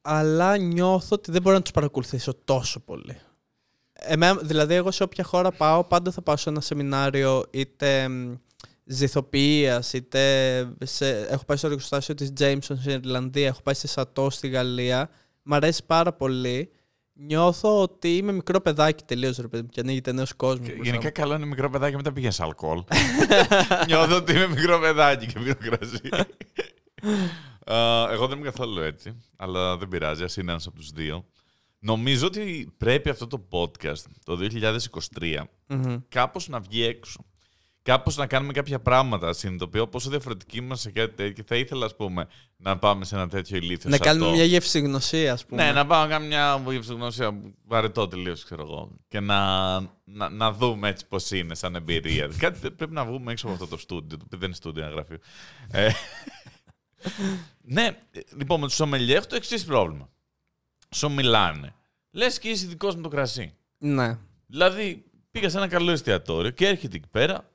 αλλά νιώθω ότι δεν μπορώ να τους παρακολουθήσω τόσο πολύ. Εμένα, δηλαδή, εγώ σε όποια χώρα πάω, πάντα θα πάω σε ένα σεμινάριο είτε μ, ζηθοποιίας, είτε σε, έχω πάει στο εργοστάσιο της Jameson στην Ιρλανδία, έχω πάει σε Σατό στη Γαλλία. Μ' αρέσει πάρα πολύ. Νιώθω ότι είμαι μικρό παιδάκι τελείως, ρε παιδί μου, και ανοίγεται νέος κόσμος. Γενικά καλό είναι μικρό παιδάκι και μετά πήγαινε σε αλκοόλ. Νιώθω ότι είμαι μικρό παιδάκι και πίνω κρασί. Α, εγώ δεν είμαι καθόλου έτσι, αλλά δεν πειράζει, ας είναι ένας από τους δύο. Νομίζω ότι πρέπει αυτό το podcast το 2023 κάπως να βγει έξω. Κάπως να κάνουμε κάποια πράγματα. Συνειδητοποιώ πόσο διαφορετικοί είμαστε σε κάτι τέτοιο. Θα ήθελα, ας πούμε, να πάμε σε ένα τέτοιο ηλίθιος Να σαν κάνουμε το- μια γευσηγνωσία, ας πούμε. ναι, να πάμε να κάνουμε μια γευσογνωσία βαρετό τελείως, ξέρω εγώ. Και να, να, να δούμε έτσι πώς είναι σαν εμπειρία. Κάτι τε- πρέπει να βγούμε έξω από αυτό το στούντιο. Το οποίο δεν είναι στούντιο, είναι γραφείο. Ε, ναι, ε, λοιπόν, με τους σομελιέ έχω το εξής πρόβλημα. Σου μιλάνε. Λες και είσαι ειδικός με το κρασί. ναι. Δηλαδή, πήγα σε ένα καλό εστιατόριο και έρχεται εκεί πέρα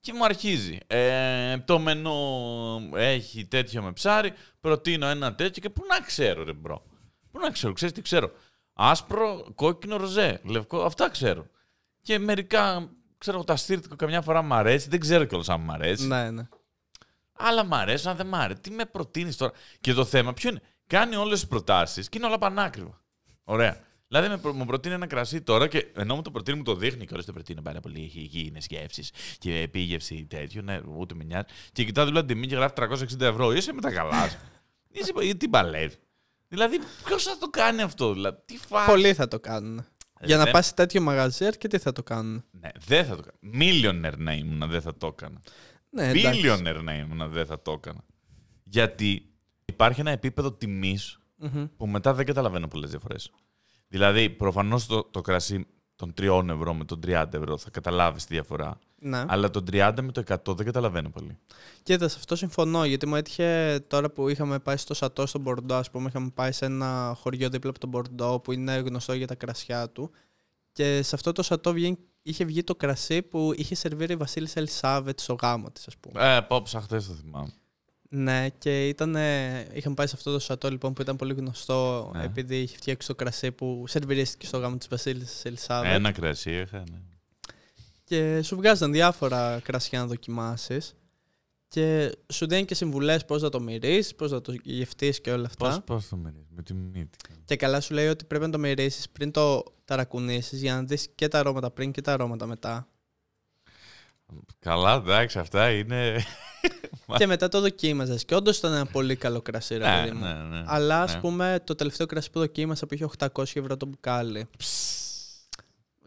και μου αρχίζει. Ε, το μενού έχει τέτοιο με ψάρι, προτείνω ένα τέτοιο και πού να ξέρω, ρε bro. Πού να ξέρω, ξέρεις τι ξέρω. Άσπρο, κόκκινο, ροζέ, λευκό, αυτά ξέρω. Και μερικά, ξέρω, το Ασύρτικο καμιά φορά μ' αρέσει, δεν ξέρω κιόλας αν μ' αρέσει. Ναι, ναι. Άλλα μ' αρέσουν, αν δεν μ' αρέσει. Τι με προτείνεις τώρα; Και το θέμα ποιο είναι; Κάνει όλες τις προτάσεις και είναι όλα πανάκριβα. Ωραία. Δηλαδή με προ- μου προτείνει ένα κρασί τώρα και ενώ μου το προτείνει μου το δείχνει και όλες το προτείνει πάρα πολύ υγιεινές γεύσει και επίγευση τέτοιο. Ναι, ούτε με νοιάζει. Και κοιτάω δίπλα την τιμή και γράφει 360 ευρώ. Είσαι με τα καλά σου. Είσαι ή τι παλεύει. Δηλαδή, ποιος θα το κάνει αυτό, δηλαδή, τι φάση. Πολλοί θα το κάνουν. Για να δεν- πας σε τέτοιο μαγαζί, αρκετοί θα το κάνουν. Ναι, δεν θα το κάνω. Millionaire να ήμουν, δεν θα το έκανα. Ναι, εντάξει. Billionaire να ήμουν, δεν θα το έκανα. Γιατί υπάρχει ένα επίπεδο τιμής Μμμ. που μετά δεν καταλαβαίνω πολλές διαφορές. Δηλαδή, προφανώς το, το κρασί των 3 ευρώ με των 30 ευρώ θα καταλάβεις τη διαφορά. Ναι. Αλλά το 30 με το 100 δεν καταλαβαίνω πολύ. Κοίτα, σε αυτό συμφωνώ, γιατί μου έτυχε τώρα που είχαμε πάει στο Σατό στον Μπορντό, ας πούμε, είχαμε πάει σε ένα χωριό δίπλα από τον Μπορντό που είναι γνωστό για τα κρασιά του. Και σε αυτό το Σατό βγαίνει είχε βγει το κρασί που είχε σερβίρει η Βασίλισσα Ελισάβετς στο γάμος της, ας πούμε. Ε, πόψα χθες το θυμάμαι. Ναι, και ήταν, είχαμε πάει σε αυτό το σατό λοιπόν που ήταν πολύ γνωστό Ναι. επειδή είχε φτιάξει το κρασί που σερβιρίστηκε στο γάμο της Βασίλισσας Ελισάβετ. Ένα κρασί είχα, ναι. Και σου βγάζαν διάφορα κρασιά να δοκιμάσεις. Και σου δίνει και συμβουλές πώς να το μυρίσεις, πώς να το γευτείς και όλα αυτά. Πώς, πώς το μυρίζεις, με τη μύτη. Και καλά σου λέει ότι πρέπει να το μυρίσεις πριν το ταρακουνήσεις για να δεις και τα αρώματα πριν και τα αρώματα μετά. Καλά, εντάξει, αυτά είναι... και μετά το δοκίμαζες. Και όντως ήταν ένα πολύ καλό κρασί, ρε ναι, παιδί μου. ναι, ναι. Αλλά ας ναι. πούμε το τελευταίο κρασί που δοκίμασα που είχε 800 ευρώ το μπουκάλι.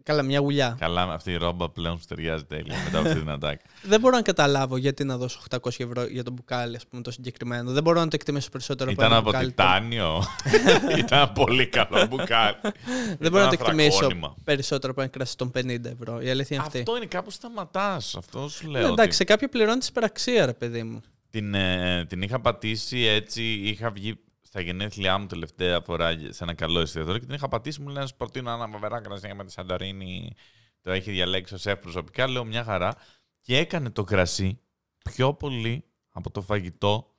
Καλά, μια γουλιά. Καλά, αυτή η ρόμπα πλέον σου ταιριάζει τέλεια μετά από αυτή την ατάκα. Δεν μπορώ να καταλάβω γιατί να δώσω 800 ευρώ για το μπουκάλι, ας πούμε, το συγκεκριμένο. Δεν μπορώ να το εκτιμήσω περισσότερο Ήταν ένα από μπουκάλι. τιτάνιο. Ήταν πολύ καλό μπουκάλι. Δεν μπορώ να το Ήταν εκτιμήσω ανθρακόνημα. περισσότερο από ένα κρασί των 50 ευρώ. Η αλήθεια είναι αυτή. Αυτό είναι κάπου σταματάς. Αυτό σου λέω. Ναι, ότι εντάξει, σε κάποιο πληρώνεις υπεραξία, ρε παιδί μου. την, ε, την είχα πατήσει έτσι. Είχα βγει στα γενέθλιά μου τελευταία φορά σε ένα καλό εστιατόριο και την είχα πατήσει. Μου λένε προτείνω ένα βαβερά κρασί με τη Σαντορίνη. Το έχει διαλέξει ο σεφ προσωπικά. Λέω μια χαρά. Και έκανε το κρασί πιο πολύ από το φαγητό.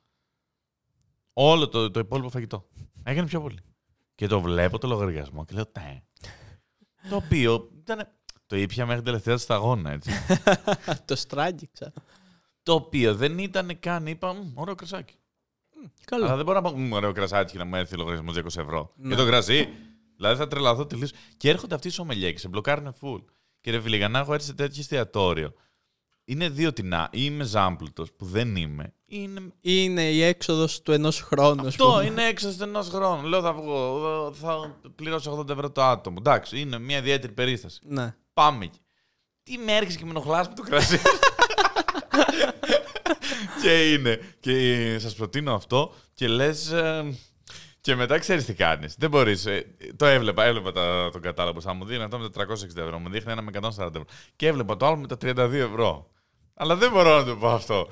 Όλο το, το υπόλοιπο φαγητό. Έκανε πιο πολύ. Και το βλέπω το λογαριασμό και λέω ναι. το οποίο ήταν. Το ήπια μέχρι την τελευταία του σταγόνα, έτσι. το στράγγιξα. το οποίο δεν ήταν καν, είπα, «Μμ, ωραίο κρασάκι. Καλό. Αλλά δεν μπορώ να πω, «Μμ, ωραίο κρασάκι και να μου έρθει λογαριασμός 200 ευρώ. Ναι. Και το κρασί. Δηλαδή θα τρελαθώ τελείως. Και έρχονται αυτοί οι σομελιέ και σε μπλοκάρουν full. Και ρε φίλε, για να έχω έρθει σε τέτοιο εστιατόριο. Είναι δύο τεινά. Ή είμαι ζάμπλουτος, που δεν είμαι. Ή είναι... Είναι η έξοδος του ενός χρόνου. ας Αυτό πούμε. είναι έξω ενός χρόνου. Λέω θα βγω, θα πληρώσω 80 ευρώ το άτομο. Εντάξει, είναι μια ιδιαίτερη περίσταση. Ναι. Πάμε εκεί. Τι με έρχεσαι και με ενοχλάς με το κρασί. και είναι. Και σας προτείνω αυτό και λες... ε, και μετά ξέρεις τι κάνεις. Δεν μπορείς. το έβλεπα, έβλεπα τα, τον κατάλογο που θα μου δίνει αυτό με τα 360 ευρώ. Μου δείχνει ένα με 140 ευρώ. Και έβλεπα το άλλο με τα 32 ευρώ. Αλλά δεν μπορώ να το πω αυτό.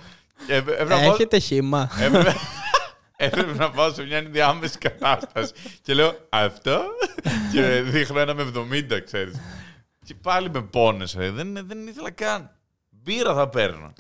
Και έπρεπε- έπρεπε να πάω- Έχετε χήμα. έπρεπε, έπρεπε να πάω σε μια ενδιάμεση κατάσταση. και λέω αυτό; και δείχνω ένα με 70, ξέρεις. Και πάλι με πόνες, ρε. Δεν, δεν ήθελα καν. Μπύρα θα παίρνω.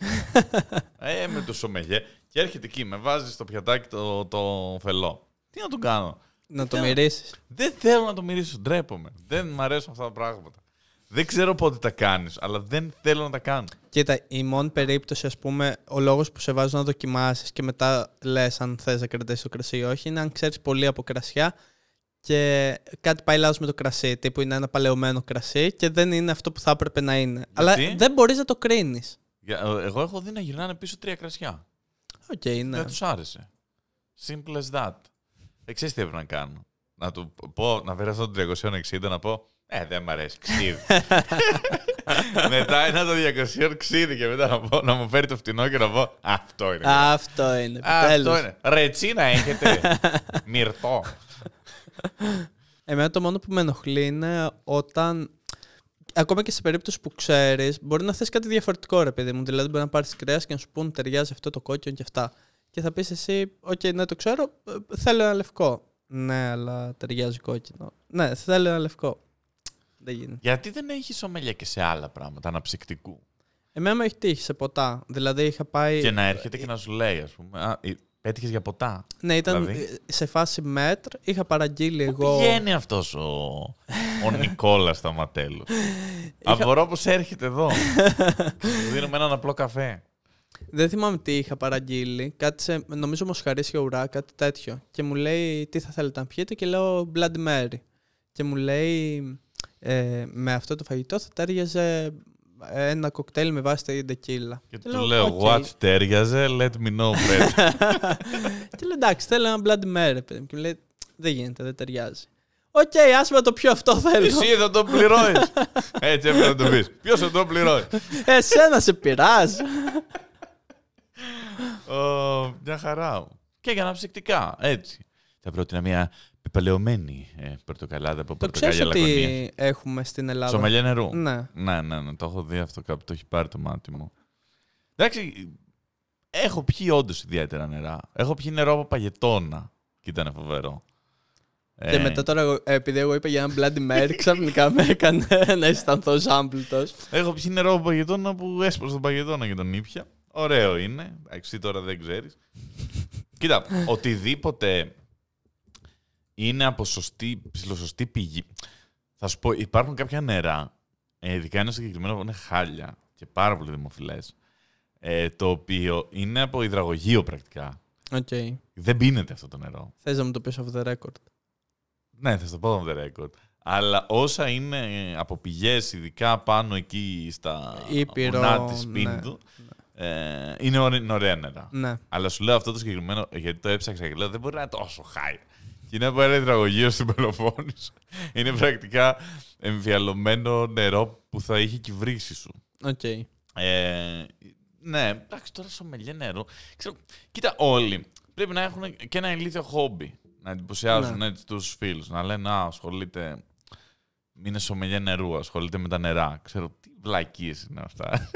ε, με το σομεγέ. Και έρχεται εκεί, με βάζει στο πιατάκι το, το φελό. Τι να τον κάνω; να το θέλω. μυρίσεις. Δεν θέλω να το μυρίσω, ντρέπομαι. Δεν μ' αρέσουν αυτά τα πράγματα. Δεν ξέρω πότε τα κάνεις, αλλά δεν θέλω να τα κάνω. Κοίτα, η μόνη περίπτωση, ας πούμε, ο λόγος που σε βάζω να δοκιμάσεις και μετά λες αν θες να κρατήσεις το κρασί ή όχι, είναι αν ξέρεις πολύ από κρασιά και κάτι πάει λάθος με το κρασί. Τύπου είναι ένα παλαιωμένο κρασί και δεν είναι αυτό που θα έπρεπε να είναι. Αλλά δεν μπορείς να το κρίνεις. Για- ε, Εγώ έχω δει να γυρνάνε πίσω τρία κρασιά. Οκ, ναι. Δεν τους άρεσε. Simple as that. Ε, ξέρεις τι έπρεπε να κάνω. Να του πω, να φέρω αυτό το 360 να πω Ε, δεν μ' αρέσει, ξύδι. μετά ένα το 200 ξύδι και μετά να, πω, να μου φέρει το φτηνό και να πω Αυτό είναι. Αυτό είναι. Α, επιτέλους. αυτό είναι. Ρετσίνα έχετε. Μυρτό. Εμένα το μόνο που με ενοχλεί είναι όταν. Ακόμα και σε περίπτωση που ξέρεις, μπορεί να θες κάτι διαφορετικό, ρε παιδί μου. Δηλαδή, μπορεί να πάρεις κρέας και να σου πούν ταιριάζει αυτό το κόκκινο και αυτά. Και θα πεις εσύ, Οκ, ναι, το ξέρω, ε, θέλω ένα λευκό. Ναι, αλλά ταιριάζει κόκκινο. Ναι, θέλω ένα λευκό. Δεν γίνεται. Γιατί δεν έχεις σομελιέ και σε άλλα πράγματα αναψυκτικού; Εμένα με έχει τύχει σε ποτά. Δηλαδή, είχα πάει. Και να έρχεται και να σου λέει, ας πούμε. Α, ε, πέτυχες για ποτά. Ναι, ήταν Δηλαδή; ε, σε φάση μετρ. Είχα παραγγείλει εγώ. Πηγαίνει αυτός ο, ο Νικόλας Σταματέλος; Απορώ πώς έρχεται εδώ. Και Του δίνουμε έναν απλό καφέ. Δεν θυμάμαι τι είχα παραγγείλει. Κάτι σε, νομίζω μοσχαρίσια ουρά, κάτι τέτοιο. Και μου λέει τι θα θέλετε να πιείτε; Και λέω Bloody Mary. Και μου λέει ε, με αυτό το φαγητό θα ταίριαζε ένα κοκτέιλ με βάση την τεκίλα. Και του λέω, what ταίριαζε, let me know, Fred. και λέω εντάξει, θέλω ένα Bloody Mary. παιδί μου. Και μου λέει δεν γίνεται, δεν ταιριάζει. Οκ, άσε με να το πιω αυτό θέλω. Εσύ θα το πληρώνεις. Έτσι έπρεπε να το πεις. Ποιος θα το πληρώνει. Εσένα σε πειράζει. Ω, Μια χαρά. Και για αναψυκτικά, έτσι. Θα πρότεινα μια πεπαλαιωμένη ε, πορτοκαλάδα από το ξέρεις πορτοκάλια λακωνίας. ότι έχουμε στην Ελλάδα; Σομελιά νερού. Ναι. Ναι, ναι, ναι, το έχω δει αυτό κάπου, το έχει πάρει το μάτι μου. Εντάξει, έχω πιει όντως ιδιαίτερα νερά. Έχω πιει νερό από παγετώνα και ήταν φοβερό. Και Ε, μετά τώρα, εγώ- ε, επειδή εγώ είπα για ένα Bloody Mary, ξαφνικά με έκανε να αισθανθώ ζάμπλουτος. Έχω πιει νερό από παγετώνα που έσπασε τον παγετώνα και τον ήπια. Ωραίο είναι. Εντάξει, τώρα δεν ξέρεις. Κοίτα, οτιδήποτε είναι από σωστή, ψηλοσωστή πηγή. Θα σου πω, υπάρχουν κάποια νερά, ε, ειδικά ένα συγκεκριμένο που είναι χάλια και πάρα πολύ δημοφιλές. Ε, το οποίο είναι από υδραγωγείο πρακτικά. Οκ. Δεν πίνεται αυτό το νερό. Θες να μου το πεις off the record. Ναι, θα στο πω on the record. Αλλά όσα είναι από πηγές, ειδικά πάνω εκεί στα Ήπειρο, βουνά της ναι. Πίνδου, ε, είναι, ωραία, είναι ωραία νερά. Ναι. Αλλά σου λέω αυτό το συγκεκριμένο, γιατί το έψαξα και λέω δεν μπορεί να είναι τόσο χάι. Και είναι από ένα υδραγωγείο στην Πελοπόννησο. είναι πρακτικά εμφιαλωμένο νερό που θα είχε κυβρίσει σου. Οκ. Ε, ναι, εντάξει, τώρα σομελιέ νερό. Ξέρω, κοίτα, όλοι πρέπει να έχουν και ένα ηλίθιο χόμπι. Να εντυπωσιάζουν Ναι. έτσι τους φίλους. Να λένε Α, ασχολείται. Είναι σομελιέ νερού, ασχολείται με τα νερά. Ξέρω τι βλακίες είναι αυτά.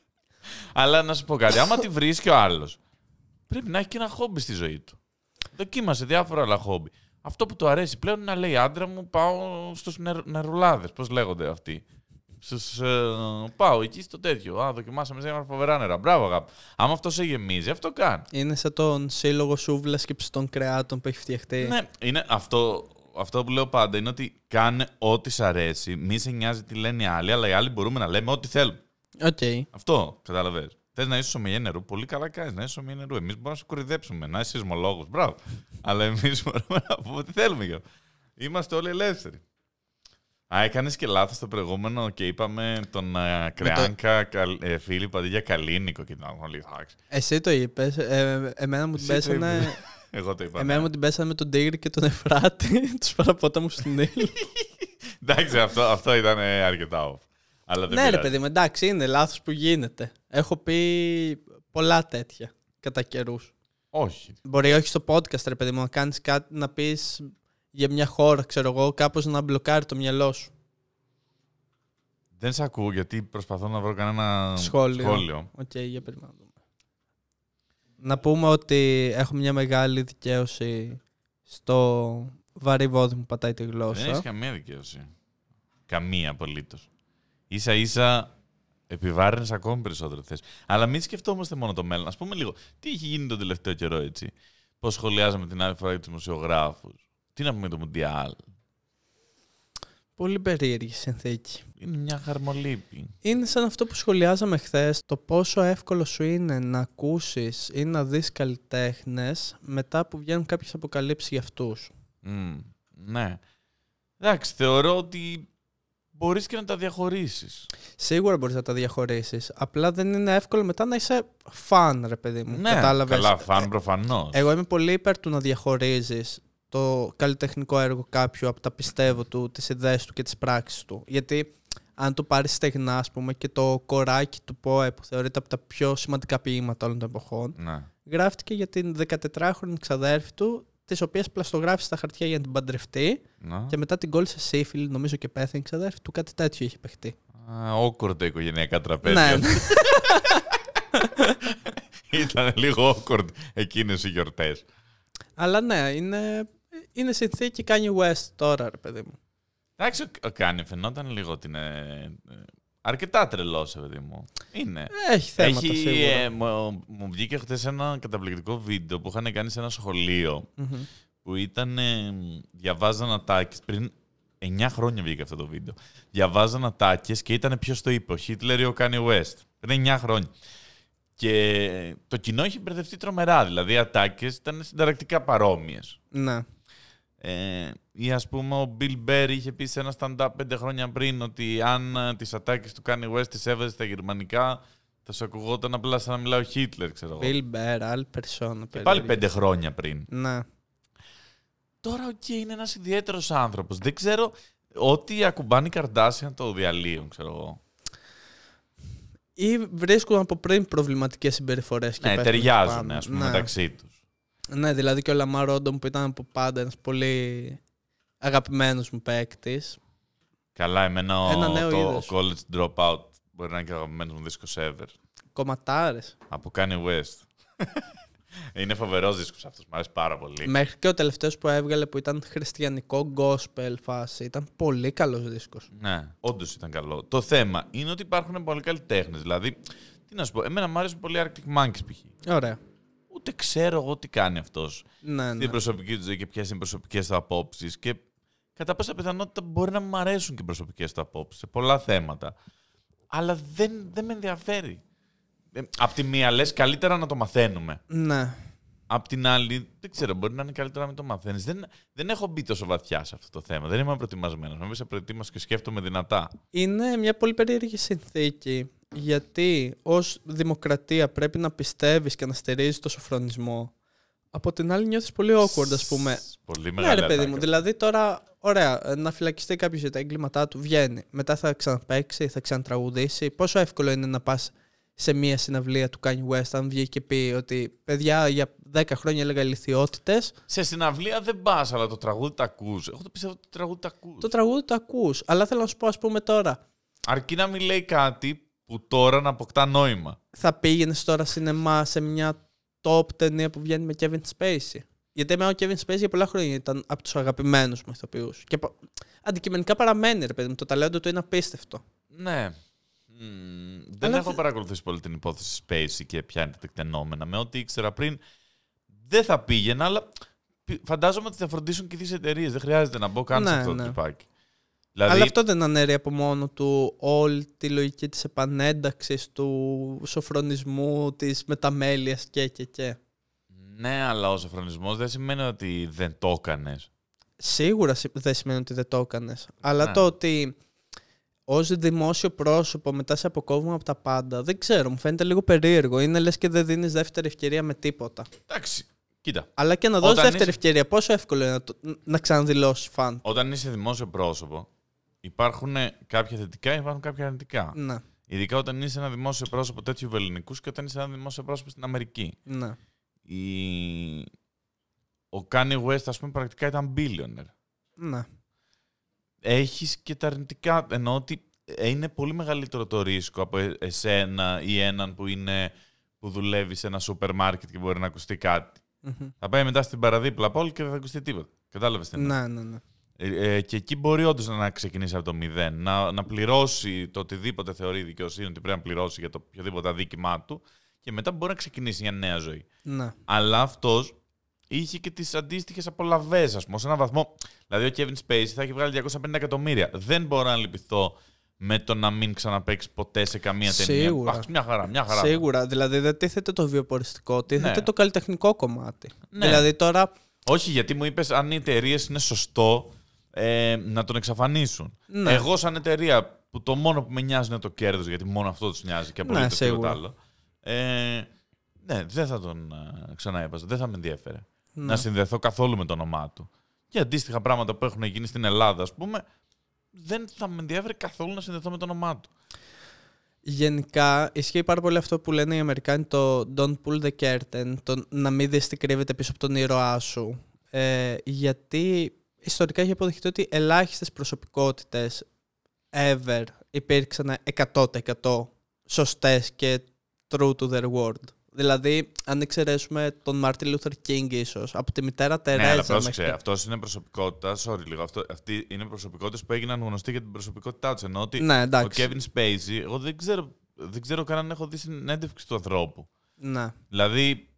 Αλλά να σου πω κάτι, άμα τη βρίσκει ο άλλος, πρέπει να έχει και ένα χόμπι στη ζωή του. Δοκίμασε διάφορα άλλα χόμπι. Αυτό που του αρέσει πλέον είναι να λέει άντρα μου πάω στους νερουλάδες. Πώς λέγονται αυτοί. Στους, ε, πάω εκεί στο τέτοιο. Α, δοκιμάσαμε σε φοβερά νερά. Μπράβο, αγάπη. Άμα αυτό σε γεμίζει, αυτό κάνει. Είναι σαν τον σύλλογο σούβλας και των κρεάτων που έχει φτιαχτεί. Ναι, είναι αυτό, αυτό που λέω πάντα είναι ότι κάνε ό,τι σ' αρέσει. Μη σε νοιάζει τι λένε οι άλλοι, αλλά οι άλλοι μπορούμε να λέμε ό,τι θέλουμε. Ναι. Οκ. Αυτό, κατάλαβε. Θες να είσαι σομιλιέ νερού, πολύ καλά κάνεις να είσαι σομιλιέ νερού. Εμείς μπορούμε να σε κοροϊδέψουμε, να είσαι σεισμολόγο. Μπράβο. αλλά εμείς μπορούμε να πούμε ό,τι θέλουμε. γι' αυτό. Είμαστε όλοι ελεύθεροι. Α, έκανες και λάθος το προηγούμενο και είπαμε τον ε, Κρεάνκα Καλ- ε, Φίλιπ αντί για Καλίνικο και την άλλη. Εντάξει. Εσύ το είπες. Ε, εμένα μου την Εσύ το πέσανε. είπες. Εγώ το είπα. Εμένα ναι. μου την πέσανε με τον Τίγρη και τον Εφράτη, τους παραπόταμου του Νείλου. Εντάξει, αυτό, αυτό ήταν ε, αρκετά off. Αλλά δεν ναι, ρε πειράζει. παιδί μου, εντάξει, είναι λάθος που γίνεται. Έχω πει πολλά τέτοια κατά καιρούς. Όχι. Μπορεί όχι στο podcast, ρε παιδί μου, να κάνεις κάτι να πεις για μια χώρα, ξέρω εγώ, κάπως να μπλοκάρει το μυαλό σου. Δεν σε ακούω γιατί προσπαθώ να βρω κανένα Σχόλιο. σχόλιο. Οκ, για περιμένω. να δούμε. Να πούμε ότι έχω μια μεγάλη δικαίωση στο βαρύ βόδι που πατάει τη Δεν γλώσσα. έχεις καμία δικαίωση. Καμία απολύτως. σα ίσα επιβάρυνες ακόμη περισσότερο θε. Αλλά μην σκεφτόμαστε μόνο το μέλλον. Α πούμε λίγο, τι έχει γίνει τον τελευταίο καιρό έτσι; Πώς σχολιάζαμε την άλλη φορά για τους δημοσιογράφους; Τι να πούμε για το Μουντιάλ; Πολύ περίεργη συνθήκη. Είναι μια χαρμολύπη. Είναι σαν αυτό που σχολιάζαμε χθες, το πόσο εύκολο σου είναι να ακούσεις ή να δεις καλλιτέχνες μετά που βγαίνουν κάποιες αποκαλύψεις για αυτούς. Μμ, ναι. Εντάξει, θεωρώ ότι μπορείς και να τα διαχωρίσεις. Σίγουρα μπορείς να τα διαχωρίσεις. Απλά δεν είναι εύκολο μετά να είσαι φαν, ρε παιδί μου. Ναι, Κατάλαβες; καλά, φαν προφανώς. Εγώ είμαι πολύ υπέρ του να διαχωρίζεις το καλλιτεχνικό έργο κάποιου από τα πιστεύω του, τις ιδέες του και τις πράξεις του. Γιατί αν το πάρεις στεγνά, ας πούμε, και το κοράκι του ΠΟΕ που θεωρείται από τα πιο σημαντικά ποίηματα όλων των εποχών, Ναι. γράφτηκε για την 14χρονη ξαδέρφη του, τη οποία πλαστογράφησε στα χαρτιά για να την παντρευτεί ναι. και μετά την κόλλησε σύφυλλη, νομίζω και πέθανε η ξαδέρφη του, κάτι τέτοιο είχε παιχτεί. Α, awkward τα οικογενειακά τραπέζια. Ναι, Ήταν λίγο awkward εκείνες οι γιορτές. Αλλά ναι, είναι, είναι συνθήκη Kanye West τώρα, ρε παιδί μου. Εντάξει, ο- ο Κάνι φαινόταν λίγο ότι είναι ε, αρκετά τρελός, ε, παιδί μου. Είναι. Έχει θέματα Έχει, σίγουρα. ε, μου, μου βγήκε χθες ένα καταπληκτικό βίντεο που είχαν κάνει σε ένα σχολείο Μμμ. που ήταν. Ε, διαβάζαν ατάκες πριν 9 χρόνια βγήκε αυτό το βίντεο. Διαβάζαν ατάκες και ήταν ποιος το είπε, ο Χίτλερ ή ο Κάνι West. Πριν 9 χρόνια. Και το κοινό είχε μπερδευτεί τρομερά. Δηλαδή οι ατάκες ήταν συνταρακτικά παρόμοιες. Ναι. Ε, ή ας πούμε ο Bill Burr είχε πει σε ένα stand-up πέντε χρόνια πριν ότι αν ε, τις ατάκες του Kanye West τις έβαζε στα γερμανικά θα σου ακουγόταν απλά σαν να μιλάει ο Χίτλερ, ξέρω εγώ. Bill Burr, άλλη περσόνα. Και πάλι περίεργη. πέντε χρόνια πριν. Ναι. Τώρα, οκ, είναι ένας ιδιαίτερος άνθρωπος. Δεν ξέρω ό,τι ακουμπάνε οι Καρντάσιαν το διαλύουν, ξέρω εγώ. Ή βρίσκουν από πριν προβληματικές συμπεριφορές και Ναι, πέφτουν ταιριάζουν, πάνω. ας πούμε, ναι. μεταξύ τους. Ναι, δηλαδή και ο Λαμάρ Όντομ που ήταν από πάντα ένας πολύ αγαπημένος μου παίκτης. Καλά, εμένα ο, Ένα νέο το είδος. college dropout μπορεί να είναι και ο αγαπημένος μου δίσκος ever. Κομματάρες. Από Kanye West. Είναι φοβερός δίσκος αυτός. Μου αρέσει πάρα πολύ. Μέχρι και ο τελευταίος που έβγαλε που ήταν χριστιανικό gospel φάση. Ήταν πολύ καλός δίσκος. Ναι, όντως ήταν καλό. Το θέμα είναι ότι υπάρχουν πολύ καλλιτέχνες. Δηλαδή, τι να σου πω, εμένα μου αρέσουν πολύ Arctic Monkeys π.χ. Ωραία. Ούτε ξέρω εγώ τι κάνει αυτός Ναι, στην ναι. προσωπική του ζωή και ποιες είναι οι προσωπικές του απόψεις. Και κατά πάσα πιθανότητα μπορεί να μου αρέσουν και οι προσωπικές του απόψεις σε πολλά θέματα. Αλλά δεν, δεν με ενδιαφέρει. Ε, απ' τη μία λες, καλύτερα να το μαθαίνουμε. ναι. Απ' την άλλη, δεν ξέρω, μπορεί να είναι καλύτερα να μην το μαθαίνεις. Δεν, δεν έχω μπει τόσο βαθιά σε αυτό το θέμα. Δεν είμαι προετοιμασμένος. Να είμαι προετοίμαστο και σκέφτομαι δυνατά. Είναι μια πολύ περίεργη συνθήκη γιατί ως δημοκρατία πρέπει να πιστεύεις και να στηρίζεις το σοφρονισμό. Από την άλλη νιώθεις πολύ awkward ας πούμε. Πολύ Ναι μεγάλη ρε παιδί μου, ατάκα. δηλαδή τώρα ωραία ε, να φυλακιστεί κάποιος για τα έγκληματά του βγαίνει. Μετά θα ξαναπαίξει, θα ξανατραγουδήσει. Πόσο εύκολο είναι να πας σε μια συναυλία του Kanye West αν βγει και πει ότι παιδιά για 10 χρόνια έλεγα ηλικιότητες Σε συναυλία δεν πας, αλλά το τραγούδι τα ακούς. Εγώ το πιστεύω ότι το τραγούδι τα ακούς. το τραγούδι το ακούς. Αλλά θέλω να σου πω ας πούμε τώρα Αρκεί να μην λέει κάτι που τώρα να αποκτά νόημα. θα πήγαινες τώρα σινεμά σε μια top ταινία που βγαίνει με Kevin Spacey; Γιατί εμένα ο Kevin Spacey για πολλά χρόνια ήταν από τους αγαπημένους μου ηθοποιούς. Και πα- αντικειμενικά παραμένει, ρε παιδί μου. Το ταλέντο του είναι απίστευτο. Ναι. Μμμ, δεν Αλλά έχω δε- παρακολουθήσει πολύ την υπόθεση Spacey και ποια είναι τα τεκτενόμενα. Με ό,τι ήξερα πριν, δεν θα πήγαινα, αλλά πι- φαντάζομαι ότι θα φροντίσουν και τις εταιρείες. Δεν χρειάζεται να μπω καν σε Ναι, αυτό το ναι. τυπάκι. Δηλαδή, Αλλά αυτό δεν ανέρει από μόνο του όλη τη λογική της επανένταξης, του σοφρονισμού, της μεταμέλειας και και και. Ναι, αλλά ο σοφρονισμός δεν σημαίνει ότι δεν το έκανες. Σίγουρα σι- δεν σημαίνει ότι δεν το έκανες. Αλλά Ναι. το ότι ως δημόσιο πρόσωπο μετά σε αποκόβουμε από τα πάντα, δεν ξέρω, μου φαίνεται λίγο περίεργο. Είναι λες και δεν δίνεις δεύτερη ευκαιρία με τίποτα. Εντάξει, κοίτα. Αλλά και να δώσεις Όταν δεύτερη είσαι- ευκαιρία, πόσο εύκολο είναι να, το, να ξαναδηλώσεις φαν. Όταν είσαι δημόσιο πρόσωπο, υπάρχουν κάποια θετικά, υπάρχουν κάποια αρνητικά. Ναι, Ειδικά όταν είσαι ένα δημόσιο πρόσωπο τέτοιου ελληνικού και όταν είσαι ένα δημόσιο πρόσωπο στην Αμερική. ναι. Η... Ο Kanye West, ας πούμε, πρακτικά ήταν billionaire. ναι. Έχεις και τα αρνητικά, ενώ ότι είναι πολύ μεγαλύτερο το ρίσκο από ε- εσένα ή έναν που, είναι, που δουλεύει σε ένα σούπερ μάρκετ και μπορεί να ακουστεί κάτι. Μμμ. Θα πάει μετά στην παραδίπλα πόλη και δεν θα ακουστεί τίποτα. Κατάλαβες τι εννοώ. Ναι, ναι, ναι. Ε, ε, και εκεί μπορεί όντως να ξεκινήσει από το μηδέν. Να, να πληρώσει το οτιδήποτε θεωρεί δικαιοσύνη ότι πρέπει να πληρώσει για το οποιοδήποτε αδίκημά του και μετά μπορεί να ξεκινήσει μια νέα ζωή. ναι. Αλλά αυτός είχε και τις αντίστοιχες απολαυές, ας πούμε, σε έναν βαθμό. Δηλαδή, ο Kevin Spacey θα έχει βγάλει 250 εκατομμύρια. Δεν μπορώ να λυπηθώ με το να μην ξαναπέξει ποτέ σε καμία ταινία. Σίγουρα. Αχ, μια χαρά, μια χαρά. Σίγουρα. Δηλαδή δεν τίθεται το βιοποριστικό, τίθεται Ναι. το καλλιτεχνικό κομμάτι. Ναι. Δηλαδή τώρα. Όχι, γιατί μου είπες αν οι εταιρείες είναι σωστό ε, να τον εξαφανίσουν. Ναι. Εγώ, σαν εταιρεία που το μόνο που με νοιάζει είναι το κέρδος, γιατί μόνο αυτό τους νοιάζει και Ναι, απολύτω τίποτα σίγουρα. άλλο. Ε, ναι, δεν θα τον ε, ξαναέβαζα. Δεν θα με ενδιαφέρε. Ναι. να συνδεθώ καθόλου με το όνομά του. Και αντίστοιχα πράγματα που έχουν γίνει στην Ελλάδα, ας πούμε, δεν θα με ενδιαφέρει καθόλου να συνδεθώ με το όνομά του. Γενικά ισχύει πάρα πολύ αυτό που λένε οι Αμερικάνοι το don't pull the curtain, το να μην δεις τι κρύβεται πίσω από τον ήρωά σου. Ε, γιατί ιστορικά έχει αποδειχθεί ότι ελάχιστες προσωπικότητες ever υπήρξαν 100% σωστές και true to their word. Δηλαδή, αν εξαιρέσουμε τον Μάρτιν Λούθερ Κίνγκ ίσως, από τη μητέρα Ναι, αλλά Τερέζα πρόσεξε, μέχρι... αυτός είναι προσωπικότητα. Sorry λίγο. Αυτό, αυτοί είναι προσωπικότητες που έγιναν γνωστοί για την προσωπικότητά τους. Ενώ ότι Ναι, ο εντάξει. Kevin Spacey, εγώ δεν ξέρω, δεν ξέρω καν αν έχω δει συνέντευξη του ανθρώπου. Ναι. Δηλαδή,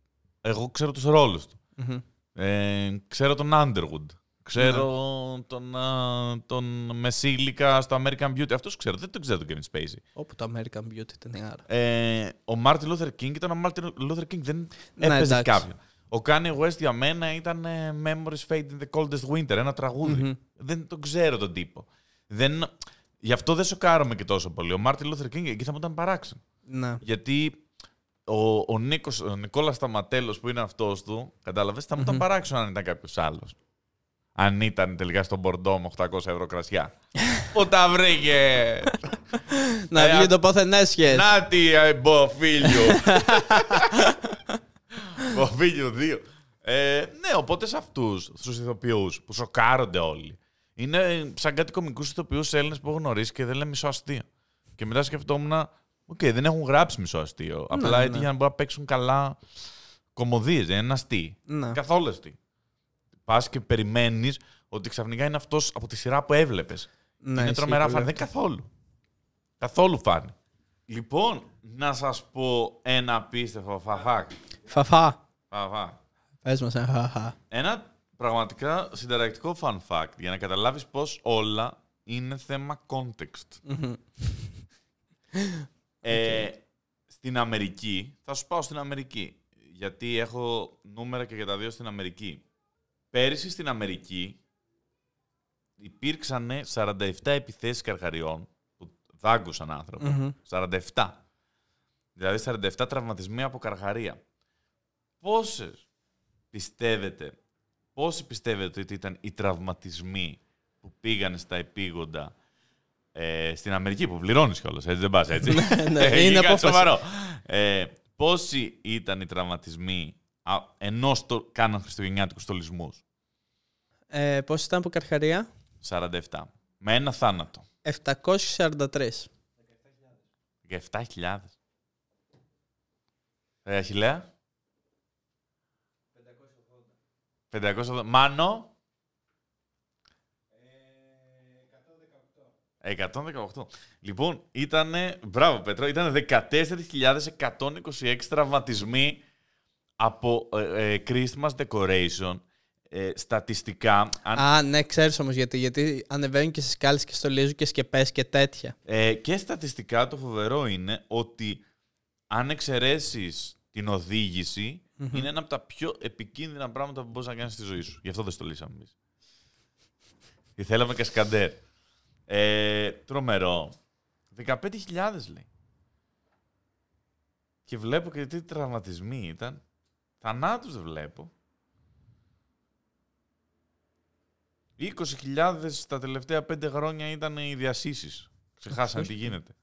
εγώ ξέρω τους ρόλους του. Μμμ. Ε, ξέρω τον Underwood. Ξέρω Ναι. τον, α, τον Μεσήλικα στο American Beauty. Αυτούς ξέρω. Δεν τον ξέρω τον Kevin Spacey. Όπου το American Beauty ήταν άρα. Ε, ο Μάρτιν Λούθερ Κίνγκ ήταν ο Μάρτιν Λούθερ Κίνγκ. Δεν Ναι, έπαιζε εντάξει. κάποιον. Ο Kanye West για μένα ήταν ε, Memories Fade in the Coldest Winter, ένα τραγούδι. Μμμ. Δεν τον ξέρω τον τύπο. Δεν... Γι' αυτό δεν σοκάρομαι και τόσο πολύ. Ο Μάρτιν Λούθερ Κίνγκ εκεί θα μου ήταν παράξενο. Ναι. Γιατί ο, ο, Νίκος, ο Νικόλας Σταματέλος που είναι αυτός του, κατάλαβες, θα μου ήταν Μμμ. παράξενο αν ήταν κάποιος άλλος. Αν ήταν τελικά στον Μπορντό με 800 ευρώ κρασιά. Πού τα βρήκε! Να Ε, βγει α- το πόθεν έσχες. Να τι, ε, Μποφίλιο. Μποφίλιο 2. Ε, ναι, οπότε σε αυτούς του ηθοποιούς που σοκάρονται όλοι. Είναι σαν κάτι κομικούς ηθοποιούς Έλληνες που έχω γνωρίσει και δεν λένε μισό αστείο. Και μετά σκεφτόμουν, οκ, δεν έχουν γράψει μισό αστείο. Απλά ναι. έτυχε να μπορούν να παίξουν καλά κομμωδίες, είναι ένα αστεί. Ναι. Καθόλου αστεί. Πας και περιμένεις ότι ξαφνικά είναι αυτός από τη σειρά που έβλεπες. Ναι, είναι ισχύει τρομερά πολύ φάνη. Δεν αυτό. καθόλου. Καθόλου φάνη. Λοιπόν, να σας πω ένα απίστευτο φαφάκ. Φαφά. Φαφά. Πες μας ένα χαχα. Ένα πραγματικά συνταρακτικό fun fact για να καταλάβεις πως όλα είναι θέμα context. ε, στην Αμερική, θα σου πάω στην Αμερική, γιατί έχω νούμερα και για τα δύο στην Αμερική. Πέρυσι στην Αμερική υπήρξαν 47 επιθέσεις καρχαριών που δάγκουσαν άνθρωπο. Μμμ. 47. Δηλαδή 47 τραυματισμοί από καρχαρία. Πόσες πιστεύετε, πόσοι πιστεύετε ότι ήταν οι τραυματισμοί που πήγανε στα επίγοντα ε, στην Αμερική, που πληρώνεις κιόλας, έτσι δεν πας, έτσι. ναι, Ε, είναι κάτι απόφαση. σοβαρό. Ε, πόσοι ήταν οι τραυματισμοί α, ενώ στο, κάναν χριστουγεννιάτικους στολισμούς. Ε, πώς ήταν από Καρχαρία; 47. Με ένα θάνατο. 743. 17.000. Ε, Αχιλέα. 580. Μάνο. 118. Λοιπόν, ήταν. Μπράβο, Πέτρο. Ήταν 14.126 τραυματισμοί από ε, ε, Christmas decoration. Ε, στατιστικά, αν Α, ναι, ξέρεις όμως γιατί. Γιατί ανεβαίνουν και στις σκάλες και στολίζουν και σκεπές και τέτοια. Ε, και στατιστικά το φοβερό είναι ότι αν εξαιρέσεις την οδηγηση είναι ένα από τα πιο επικίνδυνα πράγματα που μπορείς να κάνεις στη ζωή σου. Γι' αυτό δεν στο λύσαμε εμείς. Και θέλαμε κασκαντέρ. Ε, τρομερό. 15.000 λέει. Και βλέπω και τι τραυματισμοί ήταν. Θανάτους δεν βλέπω. 20.000 τα τελευταία 5 χρόνια ήταν οι διασύσεις. Ξεχάσανε τι γίνεται.